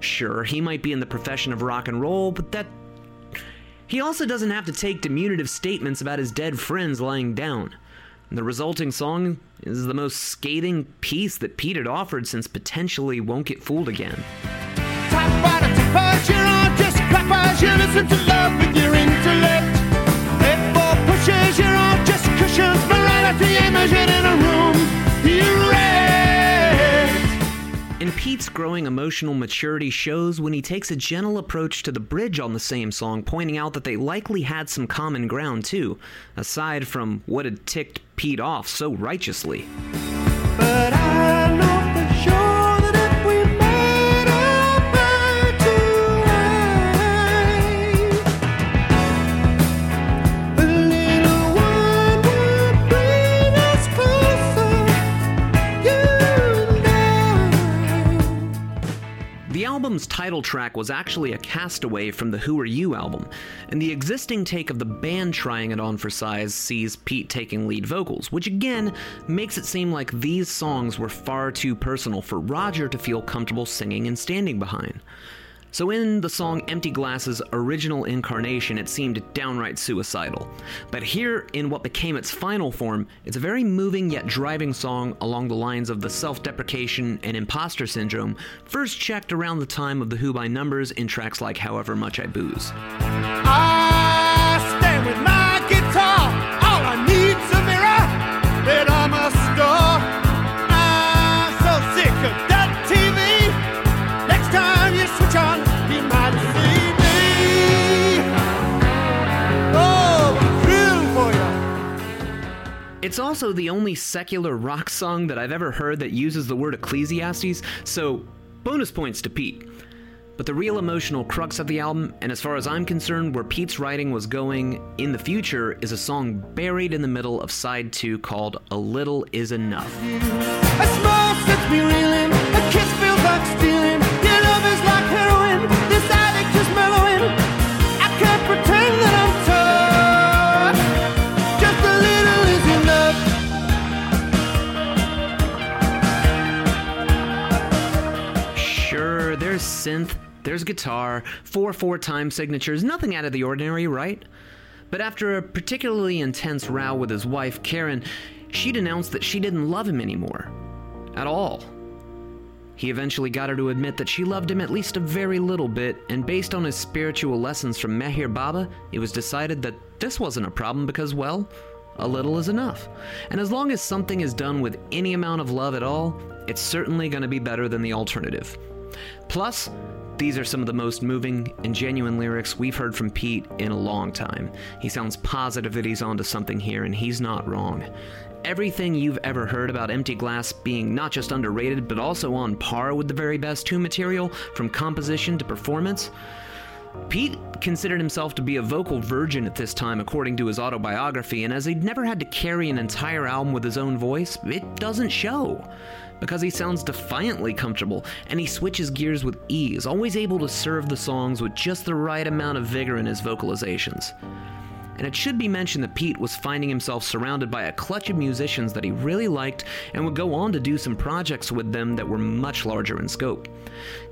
D: Sure, he might be in the profession of rock and roll, but that. He also doesn't have to take diminutive statements about his dead friends lying down. The resulting song is the most scathing piece that Pete had offered since potentially Won't Get Fooled Again.
E: Top bottom to punch, you're on just crap as you listen to love with your intellect. F4 pushes, you're on just cushions. Morality measured in a room. You wrecked.
D: And Pete's growing emotional maturity shows when he takes a gentle approach to the bridge on the same song, pointing out that they likely had some common ground too, aside from what had ticked Pete off so righteously.
E: But I
D: album's title track was actually a castaway from the Who Are You album, and the existing take of the band trying it on for size sees Pete taking lead vocals, which again makes it seem like these songs were far too personal for Roger to feel comfortable singing and standing behind. So, in the song Empty Glass's original incarnation, it seemed downright suicidal. But here, in what became its final form, it's a very moving yet driving song along the lines of the self deprecation and imposter syndrome, first checked around the time of the Who by Numbers in tracks like However Much I Booze.
E: I
D: It's also the only secular rock song that I've ever heard that uses the word Ecclesiastes, so bonus points to Pete. But the real emotional crux of the album, and as far as I'm concerned, where Pete's writing was going in the future, is a song buried in the middle of side two called A Little Is Enough.
E: A
D: synth, there's guitar, four four time signatures, nothing out of the ordinary, right? But after a particularly intense row with his wife, Karen, she'd announced that she didn't love him anymore. At all. He eventually got her to admit that she loved him at least a very little bit, and based on his spiritual lessons from Meher Baba, it was decided that this wasn't a problem because, well, a little is enough. And as long as something is done with any amount of love at all, it's certainly going to be better than the alternative. Plus, these are some of the most moving and genuine lyrics we've heard from Pete in a long time. He sounds positive that he's onto something here, and he's not wrong. Everything you've ever heard about Empty Glass being not just underrated, but also on par with the very best Who material, from composition to performance, Pete considered himself to be a vocal virgin at this time, according to his autobiography, and as he'd never had to carry an entire album with his own voice, it doesn't show. Because he sounds defiantly comfortable, and he switches gears with ease, always able to serve the songs with just the right amount of vigor in his vocalizations. And it should be mentioned that Pete was finding himself surrounded by a clutch of musicians that he really liked and would go on to do some projects with them that were much larger in scope.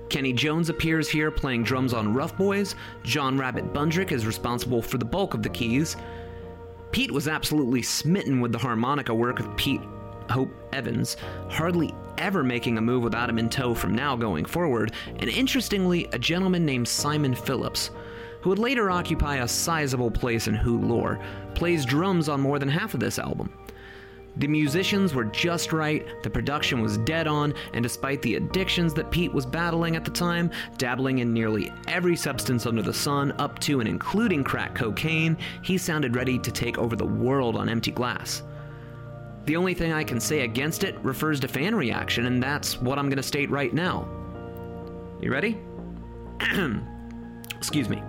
D: Kenny Jones appears here playing drums on Rough Boys. John Rabbit Bundrick is responsible for the bulk of the keys. Pete was absolutely smitten with the harmonica work of Pete Hope Evans, hardly ever making a move without him in tow from now going forward, and interestingly, a gentleman named Simon Phillips, who would later occupy a sizable place in Who lore, plays drums on more than half of this album. The musicians were just right, the production was dead on, and despite the addictions that Pete was battling at the time, dabbling in nearly every substance under the sun, up to and including crack cocaine, he sounded ready to take over the world on empty glass. The only thing I can say against it refers to fan reaction, and that's what I'm going to state right now. You ready? Excuse me.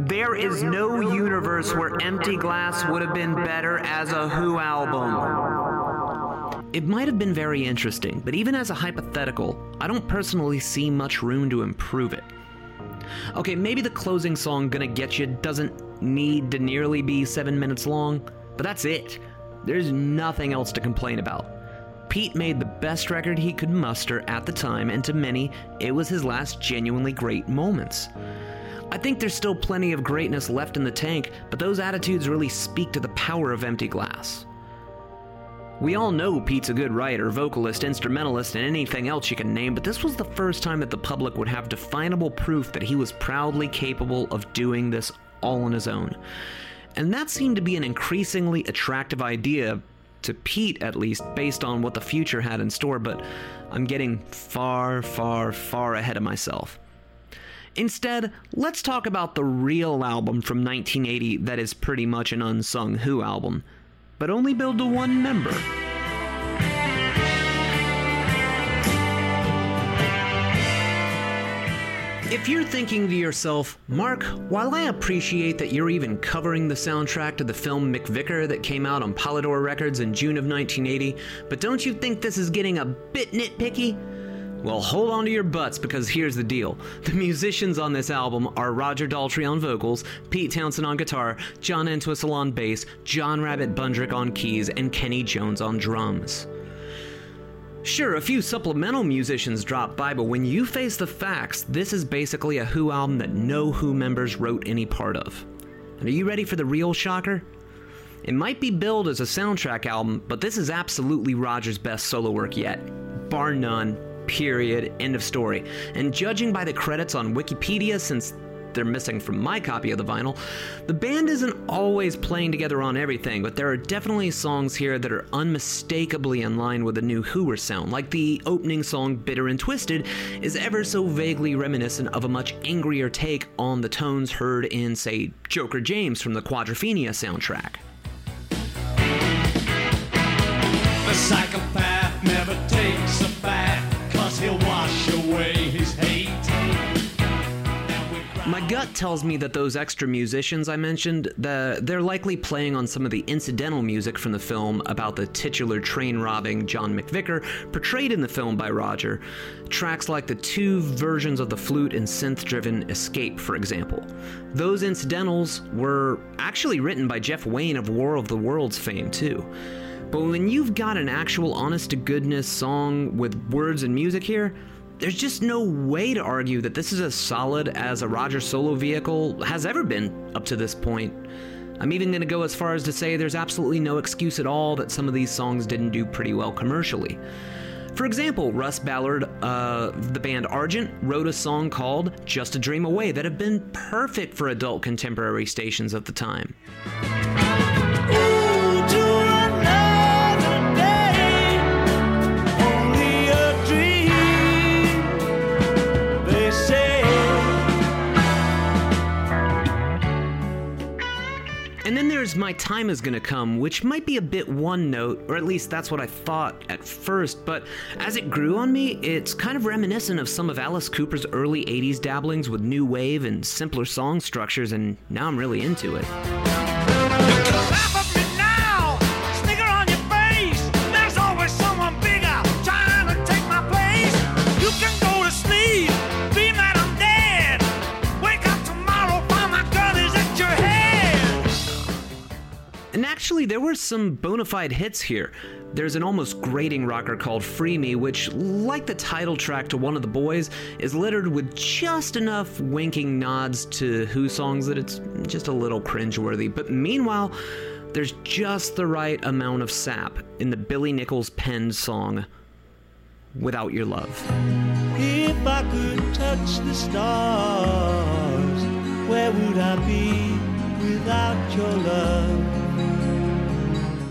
D: There is no universe where Empty Glass would have been better as a Who album. It might have been very interesting, but even as a hypothetical, I don't personally see much room to improve it. Okay, maybe the closing song, Gonna Get You, doesn't need to nearly be seven minutes long, but that's it. There's nothing else to complain about. Pete made the best record he could muster at the time, and to many, it was his last genuinely great moments. I think there's still plenty of greatness left in the tank, but those attitudes really speak to the power of empty glass. We all know Pete's a good writer, vocalist, instrumentalist, and anything else you can name, but this was the first time that the public would have definable proof that he was proudly capable of doing this all on his own. And that seemed to be an increasingly attractive idea, to Pete at least, based on what the future had in store, but I'm getting far, far, far ahead of myself. Instead, let's talk about the real album from 1980 that is pretty much an unsung Who album, but only billed to one member. If you're thinking to yourself, Mark, while I appreciate that you're even covering the soundtrack to the film McVicar that came out on Polydor Records in June of 1980, but don't you think this is getting a bit nitpicky? Well, hold on to your butts because here's the deal. The musicians on this album are Roger Daltrey on vocals, Pete Townshend on guitar, John Entwistle on bass, John Rabbit Bundrick on keys, and Kenny Jones on drums. Sure, a few supplemental musicians dropped by, but when you face the facts, this is basically a Who album that no Who members wrote any part of. And are you ready for the real shocker? It might be billed as a soundtrack album, but this is absolutely Roger's best solo work yet. Bar none, period, end of story. And judging by the credits on Wikipedia, since they're missing from my copy of the vinyl, the band isn't always playing together on everything, but there are definitely songs here that are unmistakably in line with the new Whoer sound, like the opening song Bitter and Twisted is ever so vaguely reminiscent of a much angrier take on the tones heard in, say, Joker James from the Quadrophenia soundtrack.
H: The psychopath
D: gut tells me that those extra musicians I mentioned, the, they're likely playing on some of the incidental music from the film about the titular train robbing John McVicar, portrayed in the film by Roger. Tracks like the two versions of the flute and synth driven Escape, for example. Those incidentals were actually written by Jeff Wayne of War of the Worlds fame, too. But when you've got an actual honest to goodness song with words and music here, there's just no way to argue that this is as solid as a Roger solo vehicle has ever been up to this point. I'm even going to go as far as to say there's absolutely no excuse at all that some of these songs didn't do pretty well commercially. For example, Russ Ballard, uh, the band Argent, wrote a song called Just a Dream Away that had been perfect for adult contemporary stations of the time. My Time Is Gonna Come, which might be a bit one note, or at least that's what I thought at first, but as it grew on me, it's kind of reminiscent of some of Alice Cooper's early 80s dabblings with new wave and simpler song structures, and now I'm really into it. Actually, there were some bona fide hits here. There's an almost grating rocker called Free Me, which, like the title track to One of the Boys, is littered with just enough winking nods to Who songs that it's just a little cringeworthy. But meanwhile, there's just the right amount of sap in the Billy Nicholls penned song, Without Your Love.
E: If I could touch the stars, where would I be without your love?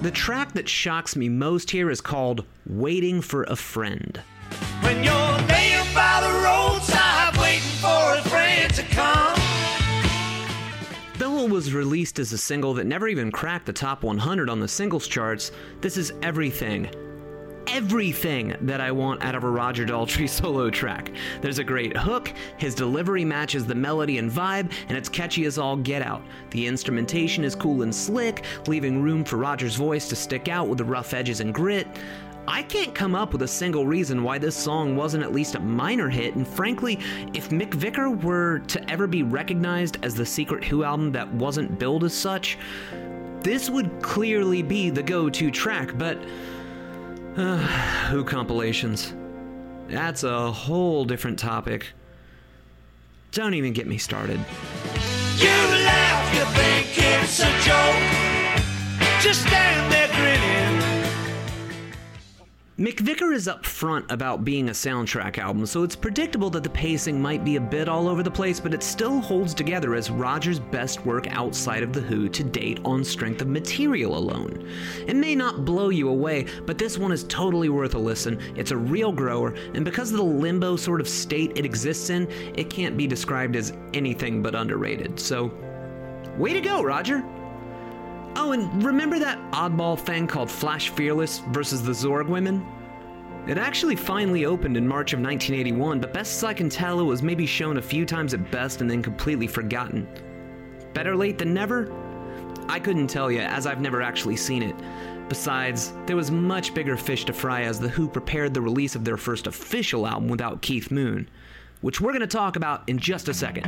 D: The track that shocks me most here is called Waiting for a Friend.
H: When you're there by the roadside waiting for a friend to come.
D: Though it was released as a single that never even cracked the top 100 on the singles charts, this is everything. Everything that I want out of a Roger Daltrey solo track. There's a great hook, his delivery matches the melody and vibe, and it's catchy as all get out. The instrumentation is cool and slick, leaving room for Roger's voice to stick out with the rough edges and grit. I can't come up with a single reason why this song wasn't at least a minor hit, and frankly, if McVicar were to ever be recognized as the secret Who album that wasn't billed as such, this would clearly be the go to track, but. Who compilations. That's a whole different topic. Don't even get me started.
H: You laugh, you think it's a joke. Just stand there.
D: McVicar is upfront about being a soundtrack album, so it's predictable that the pacing might be a bit all over the place, but it still holds together as Roger's best work outside of The Who to date on strength of material alone. It may not blow you away, but this one is totally worth a listen. It's a real grower, and because of the limbo sort of state it exists in, it can't be described as anything but underrated. So, way to go, Roger! Oh, and remember that oddball thing called Flash Fearless versus the Zorg Women? It actually finally opened in March of 1981, but best as I can tell, it was maybe shown a few times at best and then completely forgotten. Better late than never? I couldn't tell you, as I've never actually seen it. Besides, there was much bigger fish to fry as The Who prepared the release of their first official album without Keith Moon, which we're going to talk about in just a second.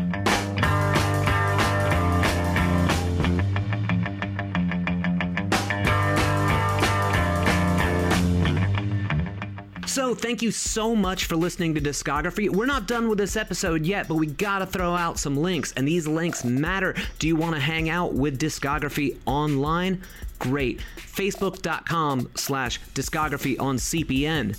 D: So, thank you so much for listening to Discography. We're not done with this episode yet, but we gotta throw out some links, and these links matter. Do you wanna hang out with Discography online? Great. Facebook.com slash discography on CPN.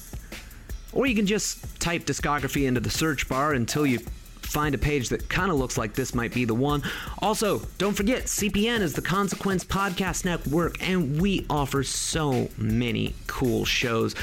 D: Or you can just type discography into the search bar until you find a page that kind of looks like this might be the one. Also, don't forget, CPN is the Consequence Podcast Network, and we offer so many cool shows.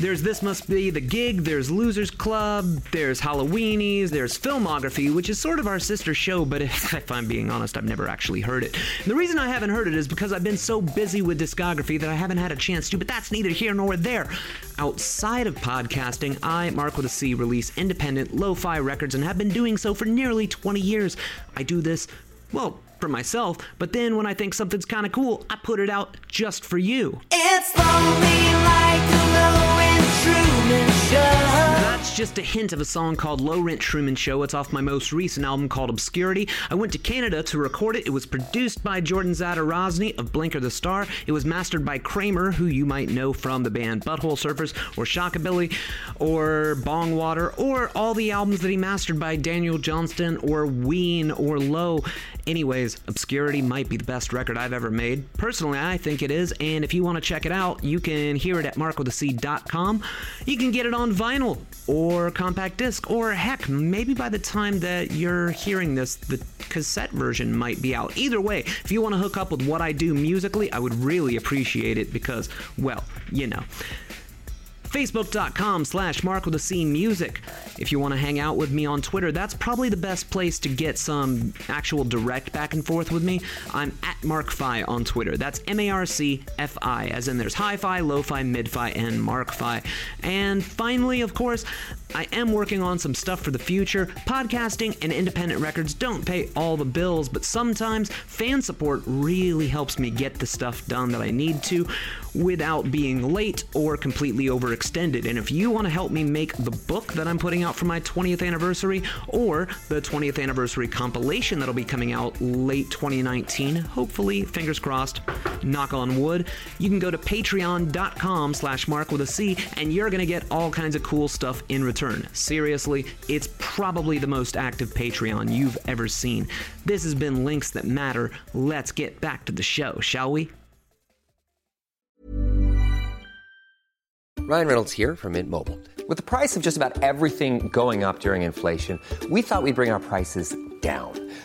D: There's This Must Be the Gig, there's Losers Club, there's Halloweenies, there's Filmography, which is sort of our sister show, but if, if I'm being honest, I've never actually heard it. And the reason I haven't heard it is because I've been so busy with discography that I haven't had a chance to, but that's neither here nor there. Outside of podcasting, I, Mark with a C, release independent lo fi records and have been doing so for nearly 20 years. I do this, well, for myself, but then when I think something's kind of cool, I put it out just for you.
H: It's lonely like the Low and Truman Show.
D: That's just a hint of a song called Low Rent Truman Show. It's off my most recent album called Obscurity. I went to Canada to record it. It was produced by Jordan Zadorozny of Blinker the Star. It was mastered by Kramer, who you might know from the band Butthole Surfers or Shockabilly or Bongwater or all the albums that he mastered by Daniel Johnston or Ween or Low. Anyways, Obscurity might be the best record I've ever made. Personally, I think it is, and if you want to check it out, you can hear it at markwithac.com. You can get it on vinyl or compact disc, or heck, maybe by the time that you're hearing this, the cassette version might be out. Either way, if you want to hook up with what I do musically, I would really appreciate it because, well, you know. Facebook.com slash Mark with a C Music. If you want to hang out with me on Twitter, that's probably the best place to get some actual direct back and forth with me. I'm at MarcFi on Twitter. That's M A R C F I, as in there's hi fi, lo fi, mid fi, and MarcFi. And finally, of course, I am working on some stuff for the future. Podcasting and independent records don't pay all the bills, but sometimes fan support really helps me get the stuff done that I need to without being late or completely overextended. And if you want to help me make the book that I'm putting out for my 20th anniversary or the 20th anniversary compilation that'll be coming out late 2019, hopefully, fingers crossed, knock on wood, you can go to patreon.com slash mark with a C and you're going to get all kinds of cool stuff in return. Seriously, it's probably the most active Patreon you've ever seen. This has been Links That Matter. Let's get back to the show, shall we?
I: Ryan Reynolds here from Mint Mobile. With the price of just about everything going up during inflation, we thought we'd bring our prices down.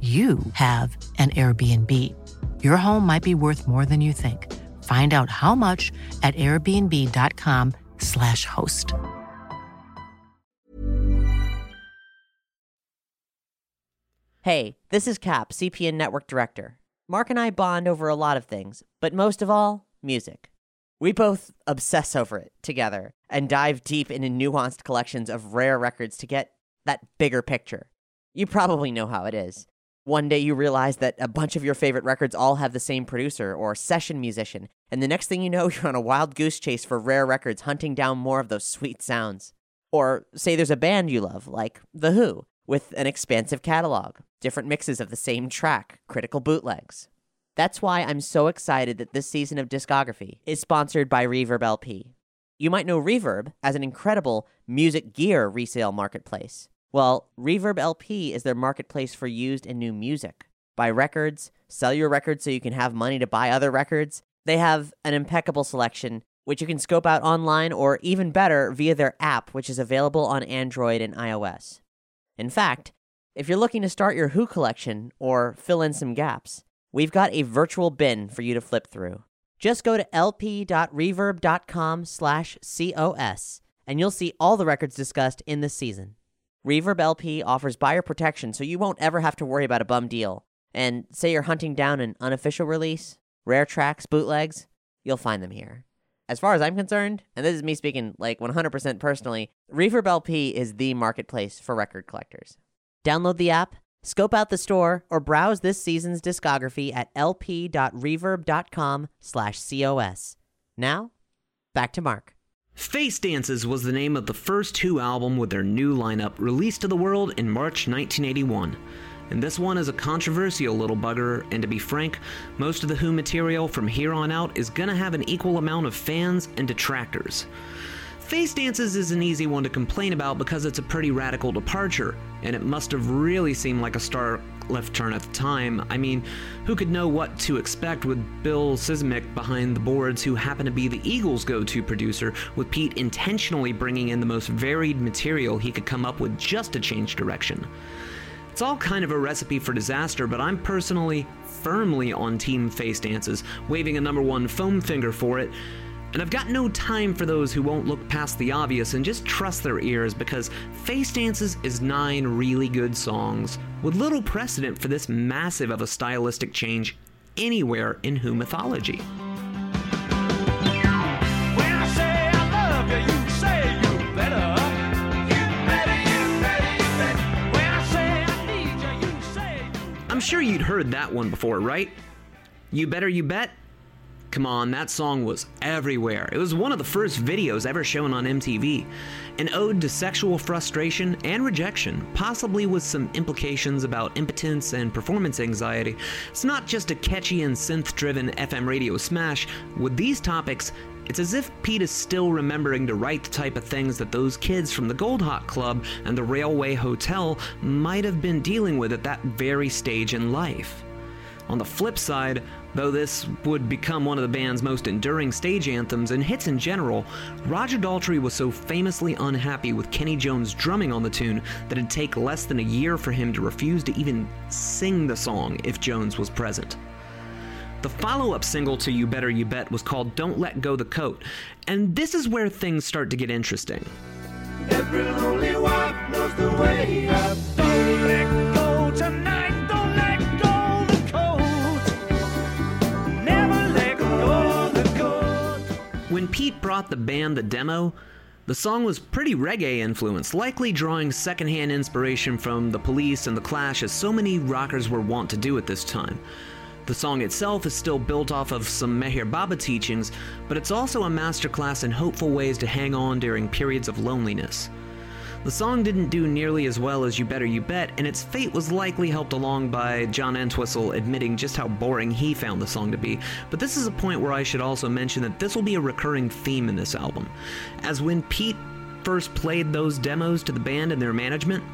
J: you have an Airbnb. Your home might be worth more than you think. Find out how much at airbnb.com/slash host.
C: Hey, this is Cap, CPN Network Director. Mark and I bond over a lot of things, but most of all, music. We both obsess over it together and dive deep into nuanced collections of rare records to get that bigger picture. You probably know how it is. One day you realize that a bunch of your favorite records all have the same producer or session musician, and the next thing you know, you're on a wild goose chase for rare records hunting down more of those sweet sounds. Or say there's a band you love, like The Who, with an expansive catalog, different mixes of the same track, critical bootlegs. That's why I'm so excited that this season of Discography is sponsored by Reverb LP. You might know Reverb as an incredible music gear resale marketplace. Well, Reverb LP is their marketplace for used and new music. Buy records, sell your records so you can have money to buy other records. They have an impeccable selection, which you can scope out online or even better via their app, which is available on Android and iOS. In fact, if you're looking to start your Who collection or fill in some gaps, we've got a virtual bin for you to flip through. Just go to lp.reverb.com slash COS and you'll see all the records discussed in this season. Reverb LP offers buyer protection so you won't ever have to worry about a bum deal. And say you're hunting down an unofficial release, rare tracks, bootlegs, you'll find them here. As far as I'm concerned, and this is me speaking like 100% personally, Reverb LP is the marketplace for record collectors. Download the app, scope out the store, or browse this season's discography at lp.reverb.com/cos. Now, back to Mark.
D: Face Dances was the name of the first Who album with their new lineup, released to the world in March 1981. And this one is a controversial little bugger, and to be frank, most of the Who material from here on out is gonna have an equal amount of fans and detractors. Face Dances is an easy one to complain about because it's a pretty radical departure, and it must have really seemed like a star left turn at the time. I mean, who could know what to expect with Bill Szymczyk behind the boards, who happened to be the Eagles' go to producer, with Pete intentionally bringing in the most varied material he could come up with just to change direction. It's all kind of a recipe for disaster, but I'm personally firmly on Team Face Dances, waving a number one foam finger for it. And I've got no time for those who won't look past the obvious and just trust their ears because Face Dances is nine really good songs with little precedent for this massive of a stylistic change anywhere in Who mythology. I'm sure you'd heard that one before, right? You Better You Bet? Come on, that song was everywhere. It was one of the first videos ever shown on MTV. An ode to sexual frustration and rejection, possibly with some implications about impotence and performance anxiety. It's not just a catchy and synth driven FM radio smash. With these topics, it's as if Pete is still remembering to write the type of things that those kids from the Goldhawk Club and the Railway Hotel might have been dealing with at that very stage in life. On the flip side, though this would become one of the band's most enduring stage anthems and hits in general, Roger Daltrey was so famously unhappy with Kenny Jones drumming on the tune that it'd take less than a year for him to refuse to even sing the song if Jones was present. The follow up single to You Better You Bet was called Don't Let Go the Coat, and this is where things start to get interesting.
H: Every lonely wife knows the way up. Don't let go tonight.
D: When Pete brought the band the demo, the song was pretty reggae influenced, likely drawing secondhand inspiration from The Police and The Clash, as so many rockers were wont to do at this time. The song itself is still built off of some Meher Baba teachings, but it's also a masterclass in hopeful ways to hang on during periods of loneliness. The song didn't do nearly as well as You Better You Bet, and its fate was likely helped along by John Entwistle admitting just how boring he found the song to be. But this is a point where I should also mention that this will be a recurring theme in this album. As when Pete first played those demos to the band and their management,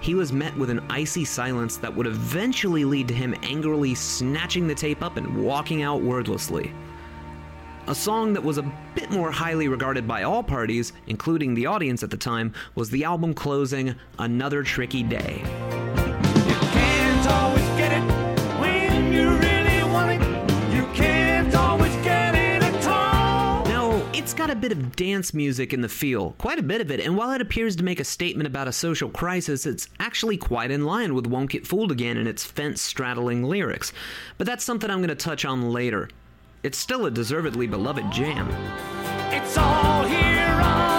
D: he was met with an icy silence that would eventually lead to him angrily snatching the tape up and walking out wordlessly. A song that was a bit more highly regarded by all parties, including the audience at the time, was the album closing Another Tricky Day.
H: Can't always get it when you really want it. You can't always get it at all.
D: Now, it's got a bit of dance music in the feel, quite a bit of it, and while it appears to make a statement about a social crisis, it's actually quite in line with Won't Get Fooled Again and its fence straddling lyrics. But that's something I'm going to touch on later. It's still a deservedly beloved jam.
H: It's all here on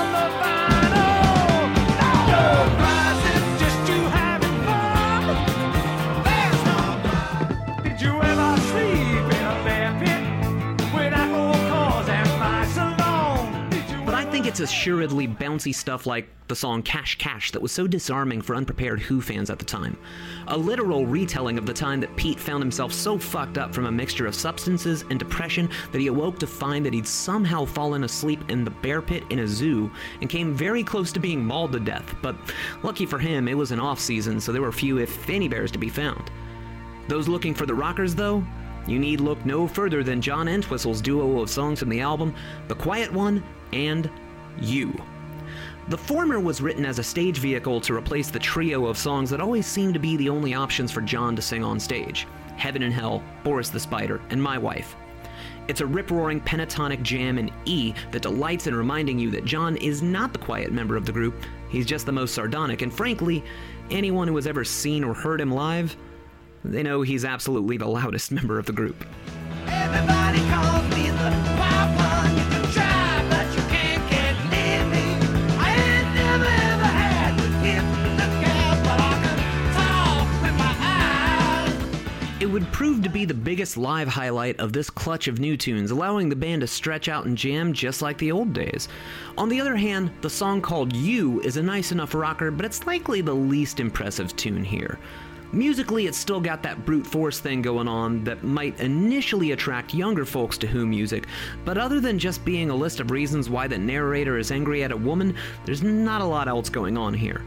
D: think it's assuredly bouncy stuff like the song Cash Cash that was so disarming for unprepared Who fans at the time. A literal retelling of the time that Pete found himself so fucked up from a mixture of substances and depression that he awoke to find that he'd somehow fallen asleep in the bear pit in a zoo and came very close to being mauled to death. But lucky for him, it was an off season, so there were few, if any, bears to be found. Those looking for the rockers, though, you need look no further than John Entwistle's duo of songs from the album, The Quiet One and You. The former was written as a stage vehicle to replace the trio of songs that always seemed to be the only options for John to sing on stage Heaven and Hell, Boris the Spider, and My Wife. It's a rip roaring pentatonic jam in E that delights in reminding you that John is not the quiet member of the group, he's just the most sardonic, and frankly, anyone who has ever seen or heard him live, they know he's absolutely the loudest member of the group. Would prove to be the biggest live highlight of this clutch of new tunes, allowing the band to stretch out and jam just like the old days. On the other hand, the song called You is a nice enough rocker, but it's likely the least impressive tune here. Musically, it's still got that brute force thing going on that might initially attract younger folks to Who music, but other than just being a list of reasons why the narrator is angry at a woman, there's not a lot else going on here.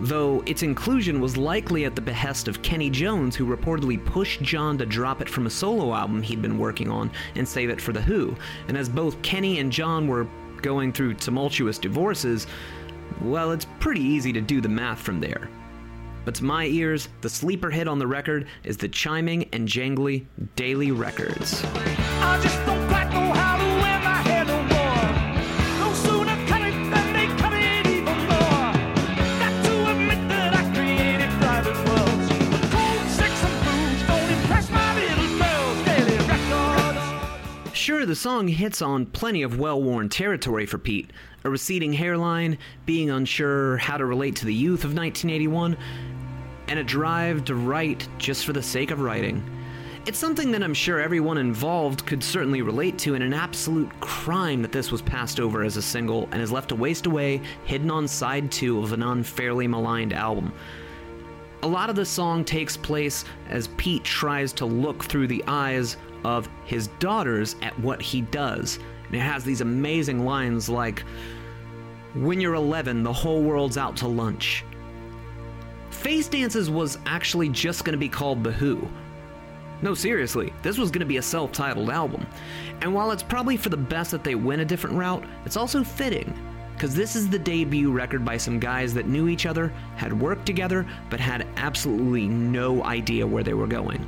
D: Though its inclusion was likely at the behest of Kenny Jones, who reportedly pushed John to drop it from a solo album he'd been working on and save it for The Who. And as both Kenny and John were going through tumultuous divorces, well, it's pretty easy to do the math from there. But to my ears, the sleeper hit on the record is the chiming and jangly Daily Records. Sure, the song hits on plenty of well worn territory for Pete a receding hairline, being unsure how to relate to the youth of 1981, and a drive to write just for the sake of writing. It's something that I'm sure everyone involved could certainly relate to, and an absolute crime that this was passed over as a single and is left to waste away, hidden on side two of an unfairly maligned album. A lot of the song takes place as Pete tries to look through the eyes of his daughters at what he does. And it has these amazing lines like, When you're 11, the whole world's out to lunch. Face Dances was actually just going to be called The Who. No, seriously, this was going to be a self titled album. And while it's probably for the best that they went a different route, it's also fitting. Because this is the debut record by some guys that knew each other, had worked together, but had absolutely no idea where they were going.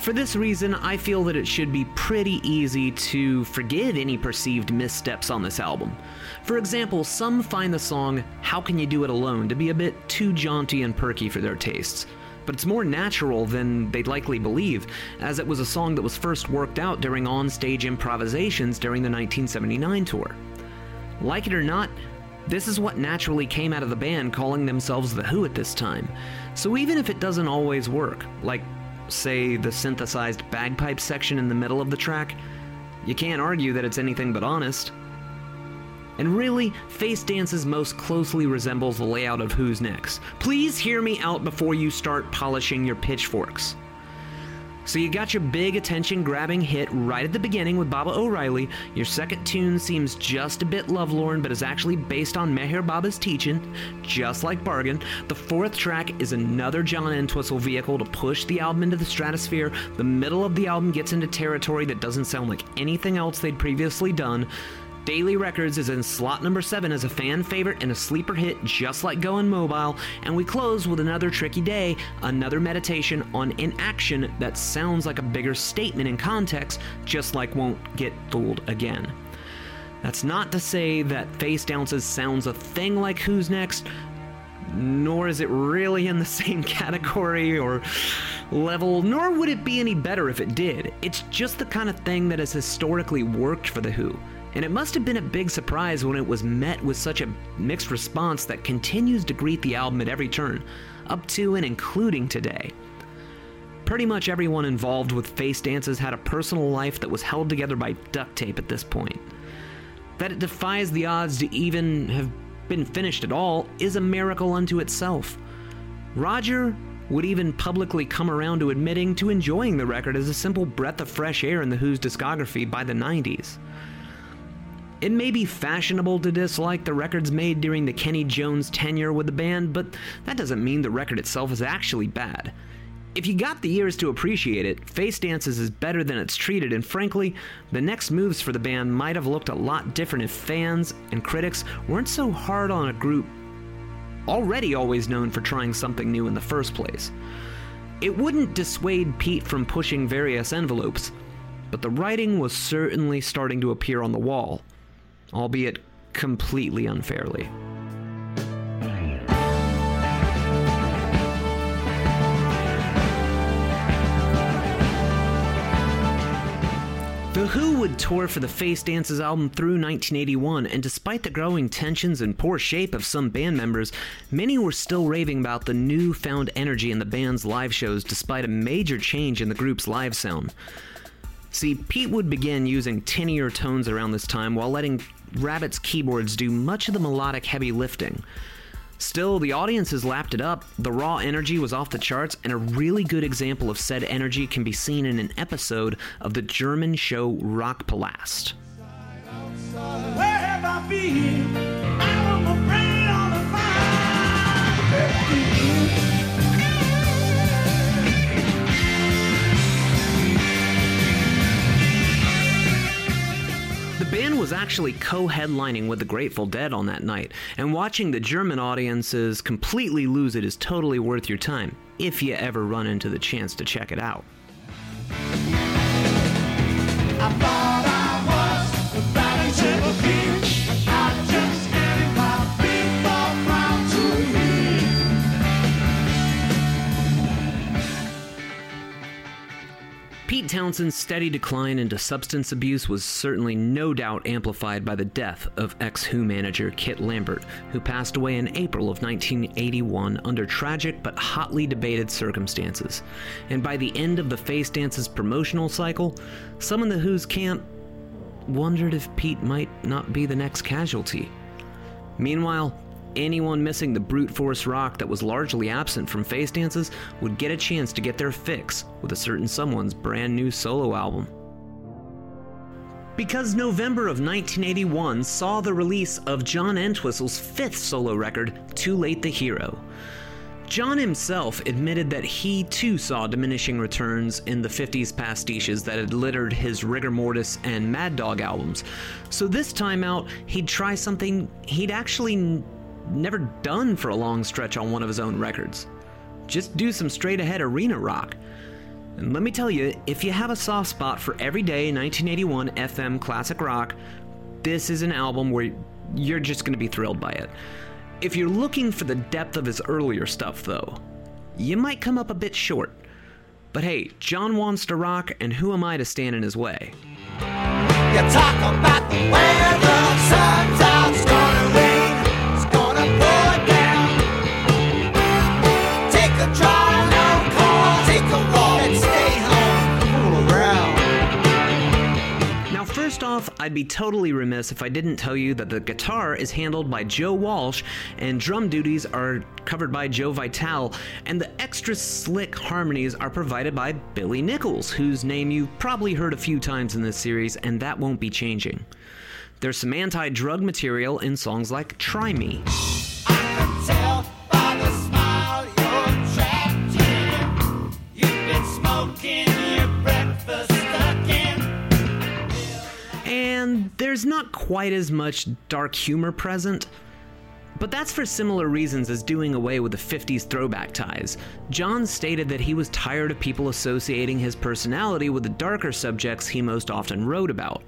D: For this reason, I feel that it should be pretty easy to forgive any perceived missteps on this album. For example, some find the song How Can You Do It Alone to be a bit too jaunty and perky for their tastes. But it's more natural than they'd likely believe, as it was a song that was first worked out during on-stage improvisations during the 1979 tour. Like it or not, this is what naturally came out of the band calling themselves The Who at this time. So even if it doesn't always work, like, say, the synthesized bagpipe section in the middle of the track, you can't argue that it's anything but honest. And really, Face Dances most closely resembles the layout of Who's Next. Please hear me out before you start polishing your pitchforks. So you got your big attention grabbing hit right at the beginning with Baba O'Riley. Your second tune seems just a bit lovelorn, but is actually based on Meher Baba's teaching, just like Bargain. The fourth track is another John Entwistle vehicle to push the album into the stratosphere. The middle of the album gets into territory that doesn't sound like anything else they'd previously done. Daily Records is in slot number 7 as a fan favorite and a sleeper hit just like Going Mobile, and we close with another tricky day, another meditation on inaction that sounds like a bigger statement in context, just like Won't Get Fooled Again. That's not to say that Face Dances sounds a thing like Who's Next, nor is it really in the same category or level, nor would it be any better if it did. It's just the kind of thing that has historically worked for The Who. And it must have been a big surprise when it was met with such a mixed response that continues to greet the album at every turn, up to and including today. Pretty much everyone involved with Face Dances had a personal life that was held together by duct tape at this point. That it defies the odds to even have been finished at all is a miracle unto itself. Roger would even publicly come around to admitting to enjoying the record as a simple breath of fresh air in The Who's discography by the 90s. It may be fashionable to dislike the records made during the Kenny Jones tenure with the band, but that doesn't mean the record itself is actually bad. If you got the ears to appreciate it, Face Dances is better than it's treated, and frankly, the next moves for the band might have looked a lot different if fans and critics weren't so hard on a group already always known for trying something new in the first place. It wouldn't dissuade Pete from pushing various envelopes, but the writing was certainly starting to appear on the wall, albeit completely unfairly. The Who would tour for the Face Dances album through 1981, and despite the growing tensions and poor shape of some band members, many were still raving about the newfound energy in the band's live shows despite a major change in the group's live sound. See, Pete would begin using tinnier tones around this time while letting Rabbit's keyboards do much of the melodic heavy lifting. Still, the audiences lapped it up. The raw energy was off the charts, and a really good example of said energy can be seen in an episode of the German show Rockpalast.
H: Where have
D: band was actually co headlining with the Grateful Dead on that night, and watching the German audiences completely lose it is totally worth your time, if you ever run into the chance to check it out.
H: I
D: Pete Townshend's steady decline into substance abuse was certainly no doubt amplified by the death of ex Who manager Kit Lambert, who passed away in April of 1981 under tragic but hotly debated circumstances. And by the end of the Face Dance's promotional cycle, some in the Who's camp wondered if Pete might not be the next casualty. Meanwhile, anyone missing the brute force rock that was largely absent from face dances would get a chance to get their fix with a certain someone's brand new solo album. Because November of 1981 saw the release of John Entwistle's fifth solo record, Too Late the Hero. John himself admitted that he too saw diminishing returns in the 50s pastiches that had littered his Rigor Mortis and Mad Dog albums. So this time out, he'd try something he'd actually never done for a long stretch on one of his own records. Just do some straight ahead arena rock. And let me tell you, if you have a soft spot for everyday 1981 FM classic rock, this is an album where you're just going to be thrilled by it. If you're looking for the depth of his earlier stuff, though, you might come up a bit short. But hey, John wants to rock, and who am I to stand in his way?
H: You talk about the weather, sun's
D: I'd be totally remiss if I didn't tell you that the guitar is handled by Joe Walsh and drum duties are covered by Joe Vitale, and the extra slick harmonies are provided by Billy Nicholls, whose name you've probably heard a few times in this series, and that won't be changing. There's some anti drug material in songs like Try Me. And there's not quite as much dark humor present. But that's for similar reasons as doing away with the 50s throwback ties. John stated that he was tired of people associating his personality with the darker subjects he most often wrote about.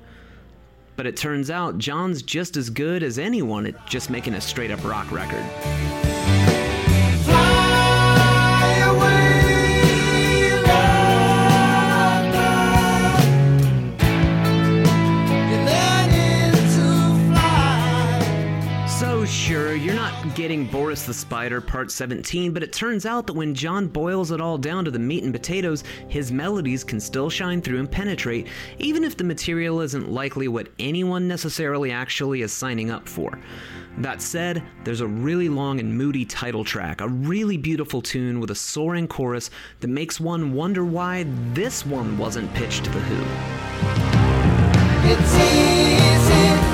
D: But it turns out John's just as good as anyone at just making a straight up rock record. Getting Boris the Spider Part 17, but it turns out that when John boils it all down to the meat and potatoes, his melodies can still shine through and penetrate, even if the material isn't likely what anyone necessarily actually is signing up for. That said, there's a really long and moody title track, a really beautiful tune with a soaring chorus that makes one wonder why this one wasn't pitched to The Who.
H: It's easy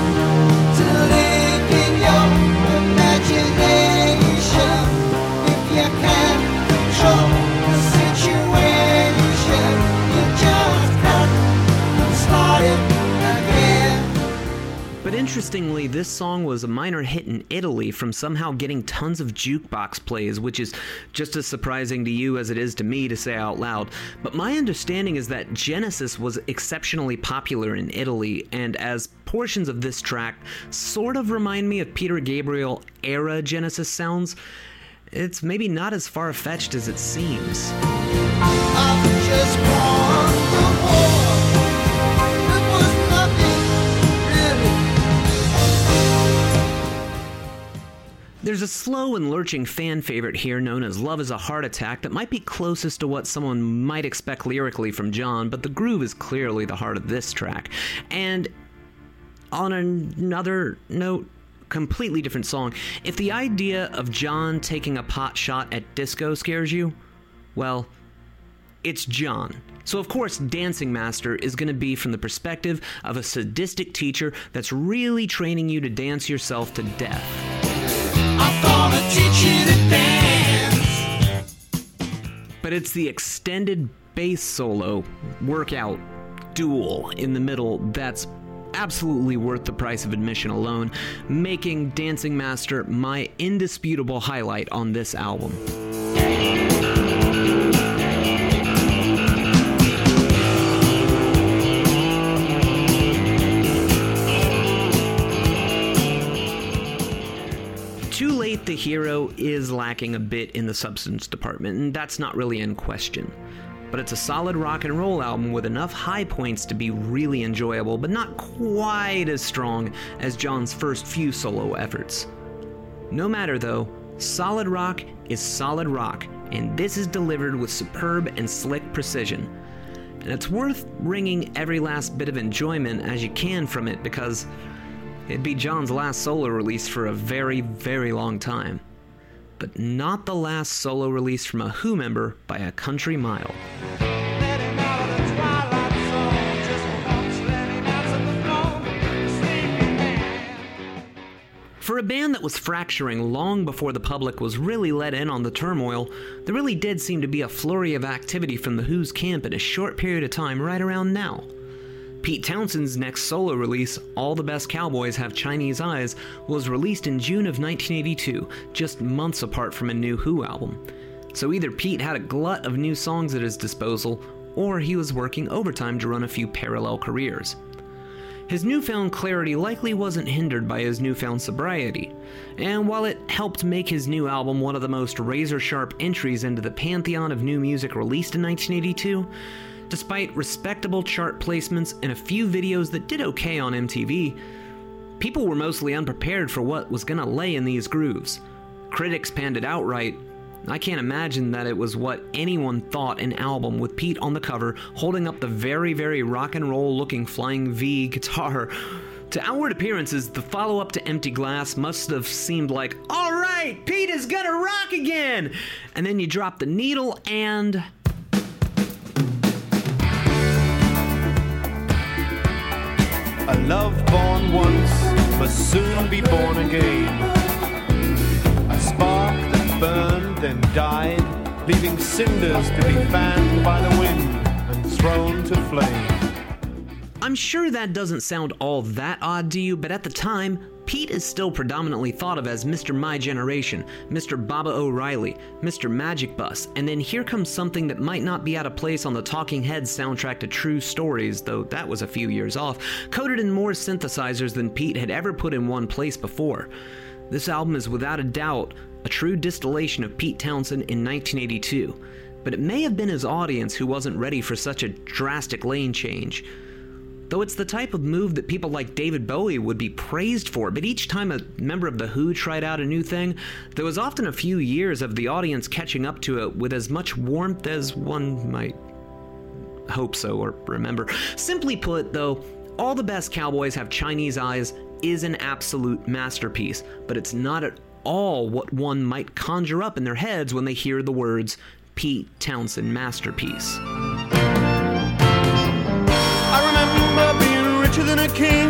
D: interestingly, this song was a minor hit in Italy from somehow getting tons of jukebox plays, which is just as surprising to you as it is to me to say out loud. But my understanding is that Genesis was exceptionally popular in Italy, and as portions of this track sort of remind me of Peter Gabriel era Genesis sounds, it's maybe not as far fetched as it seems. There's a slow and lurching fan favorite here known as Love is a Heart Attack that might be closest to what someone might expect lyrically from John, but the groove is clearly the heart of this track. And on another note, completely different song. If the idea of John taking a pot shot at disco scares you, well, it's John. So, of course, Dancing Master is going to be from the perspective of a sadistic teacher that's really training you to dance yourself to death. But it's the extended bass solo workout duel in the middle that's absolutely worth the price of admission alone, making Dancing Master my indisputable highlight on this album. The Hero is lacking a bit in the substance department, and that's not really in question. But it's a solid rock and roll album with enough high points to be really enjoyable, but not quite as strong as John's first few solo efforts. No matter though, solid rock is solid rock, and this is delivered with superb and slick precision. And it's worth wringing every last bit of enjoyment as you can from it because it'd be John's last solo release for a very, very long time. But not the last solo release from a Who member by a country mile. For a band that was fracturing long before the public was really let in on the turmoil, there really did seem to be a flurry of activity from the Who's camp in a short period of time right around now. Pete Townshend's next solo release, All the Best Cowboys Have Chinese Eyes, was released in June of 1982, just months apart from a new Who album. So either Pete had a glut of new songs at his disposal, or he was working overtime to run a few parallel careers. His newfound clarity likely wasn't hindered by his newfound sobriety, and while it helped make his new album one of the most razor sharp entries into the pantheon of new music released in 1982, despite respectable chart placements and a few videos that did okay on MTV, people were mostly unprepared for what was gonna lay in these grooves. Critics panned it outright. I can't imagine that it was what anyone thought an album with Pete on the cover holding up the very, very rock and roll looking Flying V guitar. To outward appearances, the follow up to Empty Glass must have seemed like, alright, Pete is gonna rock again! And then you drop the needle and.
E: Love born once must soon be born again. A spark that burned and died, leaving cinders to be fanned by the wind and thrown to flame.
D: I'm sure that doesn't sound all that odd to you, but at the time, Pete is still predominantly thought of as Mr. My Generation, Mr. Baba O'Riley, Mr. Magic Bus, and then here comes something that might not be out of place on the Talking Heads soundtrack to True Stories, though that was a few years off, coded in more synthesizers than Pete had ever put in one place before. This album is without a doubt a true distillation of Pete Townshend in 1982, but it may have been his audience who wasn't ready for such a drastic lane change. Though it's the type of move that people like David Bowie would be praised for, but each time a member of The Who tried out a new thing, there was often a few years of the audience catching up to it with as much warmth as one might hope so or remember. Simply put, though, All the Best Cowboys Have Chinese Eyes is an absolute masterpiece, but it's not at all what one might conjure up in their heads when they hear the words Pete Townshend masterpiece.
E: Remember being richer than a king.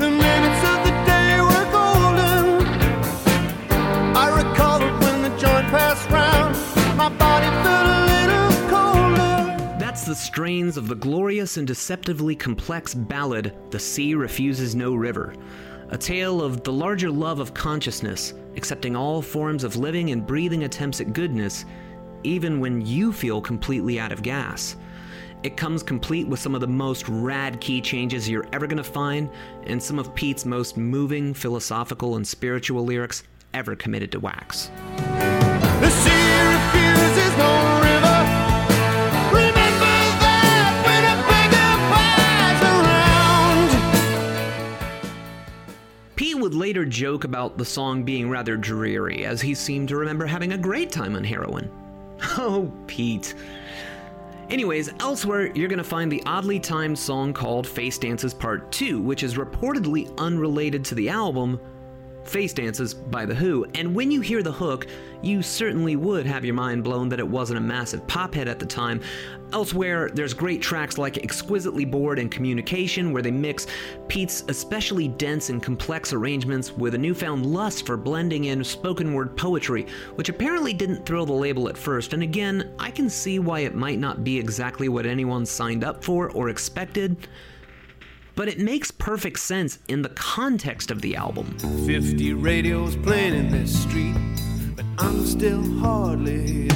E: The minutes of the day were golden. I recall when the joint passed round. My body felt a little colder.
D: That's the strains of the glorious and deceptively complex ballad, The Sea Refuses No River. A tale of the larger love of consciousness, accepting all forms of living and breathing attempts at goodness, even when you feel completely out of gas. It comes complete with some of the most rad key changes you're ever gonna find, and some of Pete's most moving, philosophical, and spiritual lyrics ever committed to wax.
E: The sea refuses no river. Remember that when a beggar around.
D: Pete would later joke about the song being rather dreary, as he seemed to remember having a great time on heroin. Oh, Pete. Anyways, elsewhere, you're gonna find the oddly timed song called Face Dances Part 2, which is reportedly unrelated to the album, Face Dances by The Who, and when you hear the hook, you certainly would have your mind blown that it wasn't a massive pop hit at the time. Elsewhere, there's great tracks like Exquisitely Bored and Communication, where they mix Pete's especially dense and complex arrangements with a newfound lust for blending in spoken word poetry, which apparently didn't thrill the label at first, and again, I can see why it might not be exactly what anyone signed up for or expected but it makes perfect sense in the context of the album.
E: 50 radios playing in this street, but I'm still hardly here.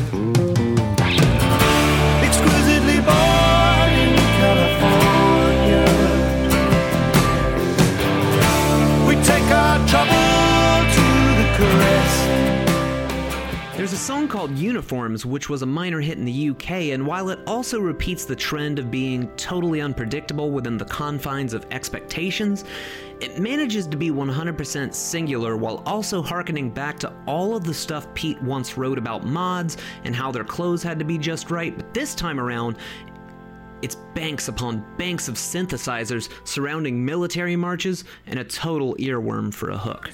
E: Exquisitely born in California. We take our trouble to the caress.
D: There's a song called Uniforms, which was a minor hit in the UK, and while it also repeats the trend of being totally unpredictable within the confines of expectations, it manages to be 100% singular while also harkening back to all of the stuff Pete once wrote about mods and how their clothes had to be just right, but this time around, it's banks upon banks of synthesizers surrounding military marches and a total earworm for a hook.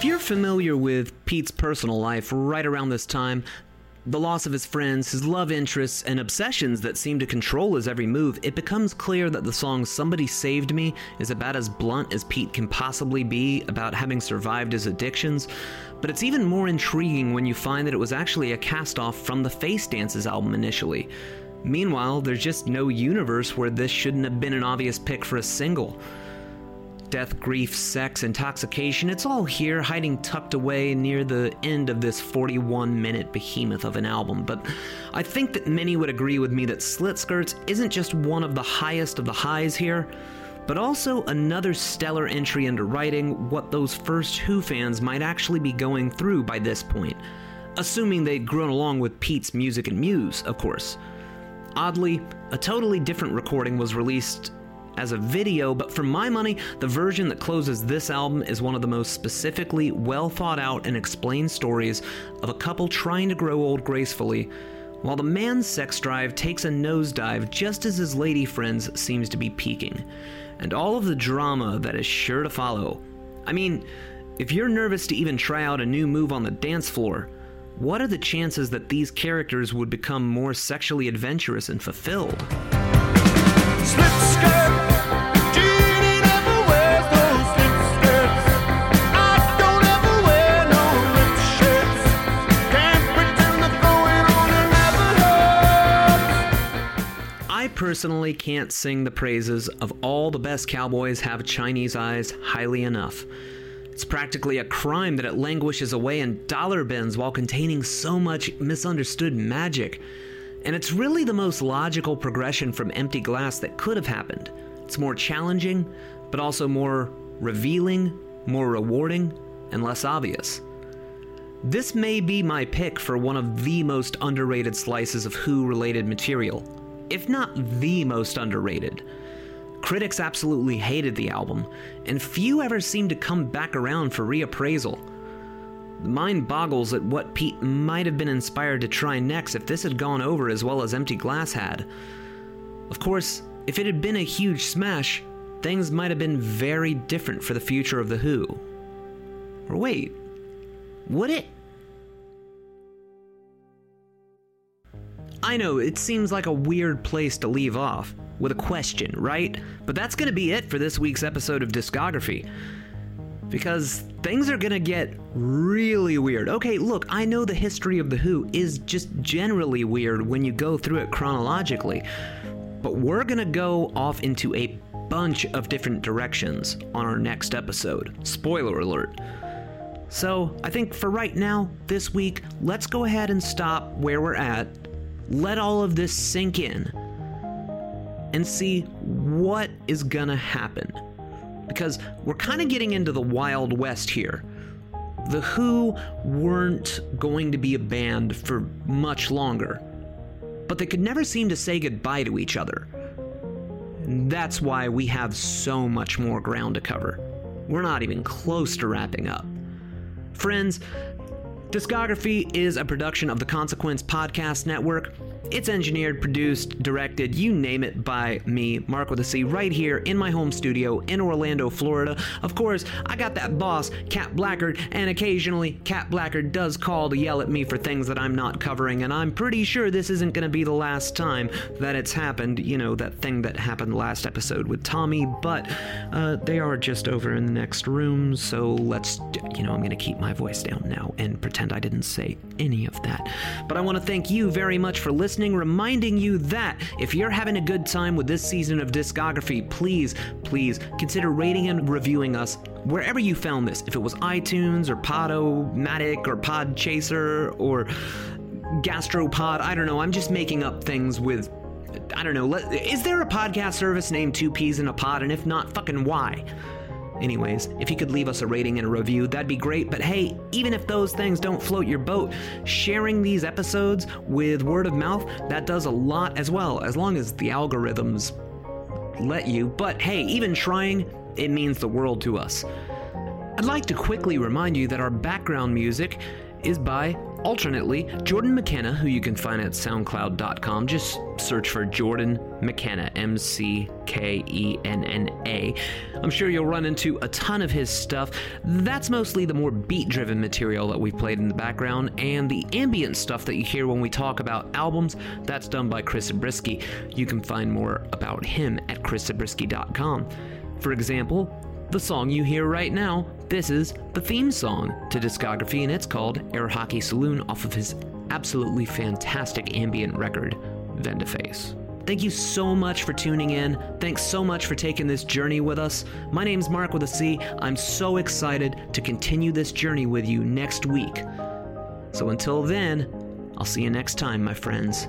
D: If you're familiar with Pete's personal life right around this time, the loss of his friends, his love interests, and obsessions that seem to control his every move, it becomes clear that the song Somebody Saved Me is about as blunt as Pete can possibly be about having survived his addictions. But it's even more intriguing when you find that it was actually a cast off from the Face Dances album initially. Meanwhile, there's just no universe where this shouldn't have been an obvious pick for a single death, grief, sex, intoxication, it's all here, hiding tucked away near the end of this 41 minute behemoth of an album. But I think that many would agree with me that Slit Skirts isn't just one of the highest of the highs here, but also another stellar entry into writing what those first Who fans might actually be going through by this point. Assuming they'd grown along with Pete's music and muse, of course. Oddly, a totally different recording was released as a video, but for my money, the version that closes this album is one of the most specifically well thought out and explained stories of a couple trying to grow old gracefully, while the man's sex drive takes a nosedive just as his lady friend's seems to be peaking, and all of the drama that is sure to follow. I mean, if you're nervous to even try out a new move on the dance floor, what are the chances that these characters would become more sexually adventurous and fulfilled?
E: Skirt.
D: Personally can't sing the praises of all the best cowboys have Chinese eyes highly enough. It's practically a crime that it languishes away in dollar bins while containing so much misunderstood magic. And it's really the most logical progression from Empty Glass that could have happened. It's more challenging, but also more revealing, more rewarding, and less obvious. This may be my pick for one of the most underrated slices of Who related material, if not the most underrated. Critics absolutely hated the album, and few ever seemed to come back around for reappraisal. The mind boggles at what Pete might have been inspired to try next if this had gone over as well as Empty Glass had. Of course, if it had been a huge smash, things might have been very different for the future of The Who. Or wait, would it? I know, it seems like a weird place to leave off, with a question, right? But that's gonna be it for this week's episode of Discography. Because things are gonna get really weird. Okay, look, I know the history of The Who is just generally weird when you go through it chronologically, but we're gonna go off into a bunch of different directions on our next episode. Spoiler alert. So, I think for right now, this week, let's go ahead and stop where we're at, let all of this sink in, and see what is gonna happen. Because we're kind of getting into the Wild West here. The Who weren't going to be a band for much longer, but they could never seem to say goodbye to each other. That's why we have so much more ground to cover. we're not even close to wrapping up. Friends, Discography is a production of the Consequence Podcast Network. It's engineered, produced, directed, you name it, by me, Mark with a C, right here in my home studio in Orlando, Florida. Of course, I got that boss, Cat Blackard, and occasionally Cat Blackard does call to yell at me for things that I'm not covering, and I'm pretty sure this isn't going to be the last time that it's happened. You know, that thing that happened last episode with Tommy, but uh, they are just over in the next room, so let's, you know, I'm going to keep my voice down now and pretend I didn't say any of that. But I want to thank you very much for listening, reminding you that if you're having a good time with this season of discography, please, please consider rating and reviewing us wherever you found this. If it was iTunes or Podomatic or Podchaser or Gastropod, I don't know. I'm just making up things with. I don't know. Is there a podcast service named Two Peas in a Pod? And if not, fucking why? Anyways, if you could leave us a rating and a review, that'd be great. But hey, even if those things don't float your boat, sharing these episodes with word of mouth, that does a lot as well, as long as the algorithms let you. But hey, even trying, it means the world to us. I'd like to quickly remind you that our background music is by alternately Jordan McKenna, who you can find at soundcloud.com. Just search for Jordan McKenna, M C K E N N A. I'm sure you'll run into a ton of his stuff. That's mostly the more beat driven material that we've played in the background, and the ambient stuff that you hear when we talk about albums, that's done by Chris Zabriskie. You can find more about him at chriszabriskie.com. For example, the song you hear right now, this is the theme song to Discography, and it's called Air Hockey Saloon off of his absolutely fantastic ambient record, Vendaface. Thank you so much for tuning in. Thanks so much for taking this journey with us. My name's Mark with a C. I'm so excited to continue this journey with you next week. So until then, I'll see you next time, my friends.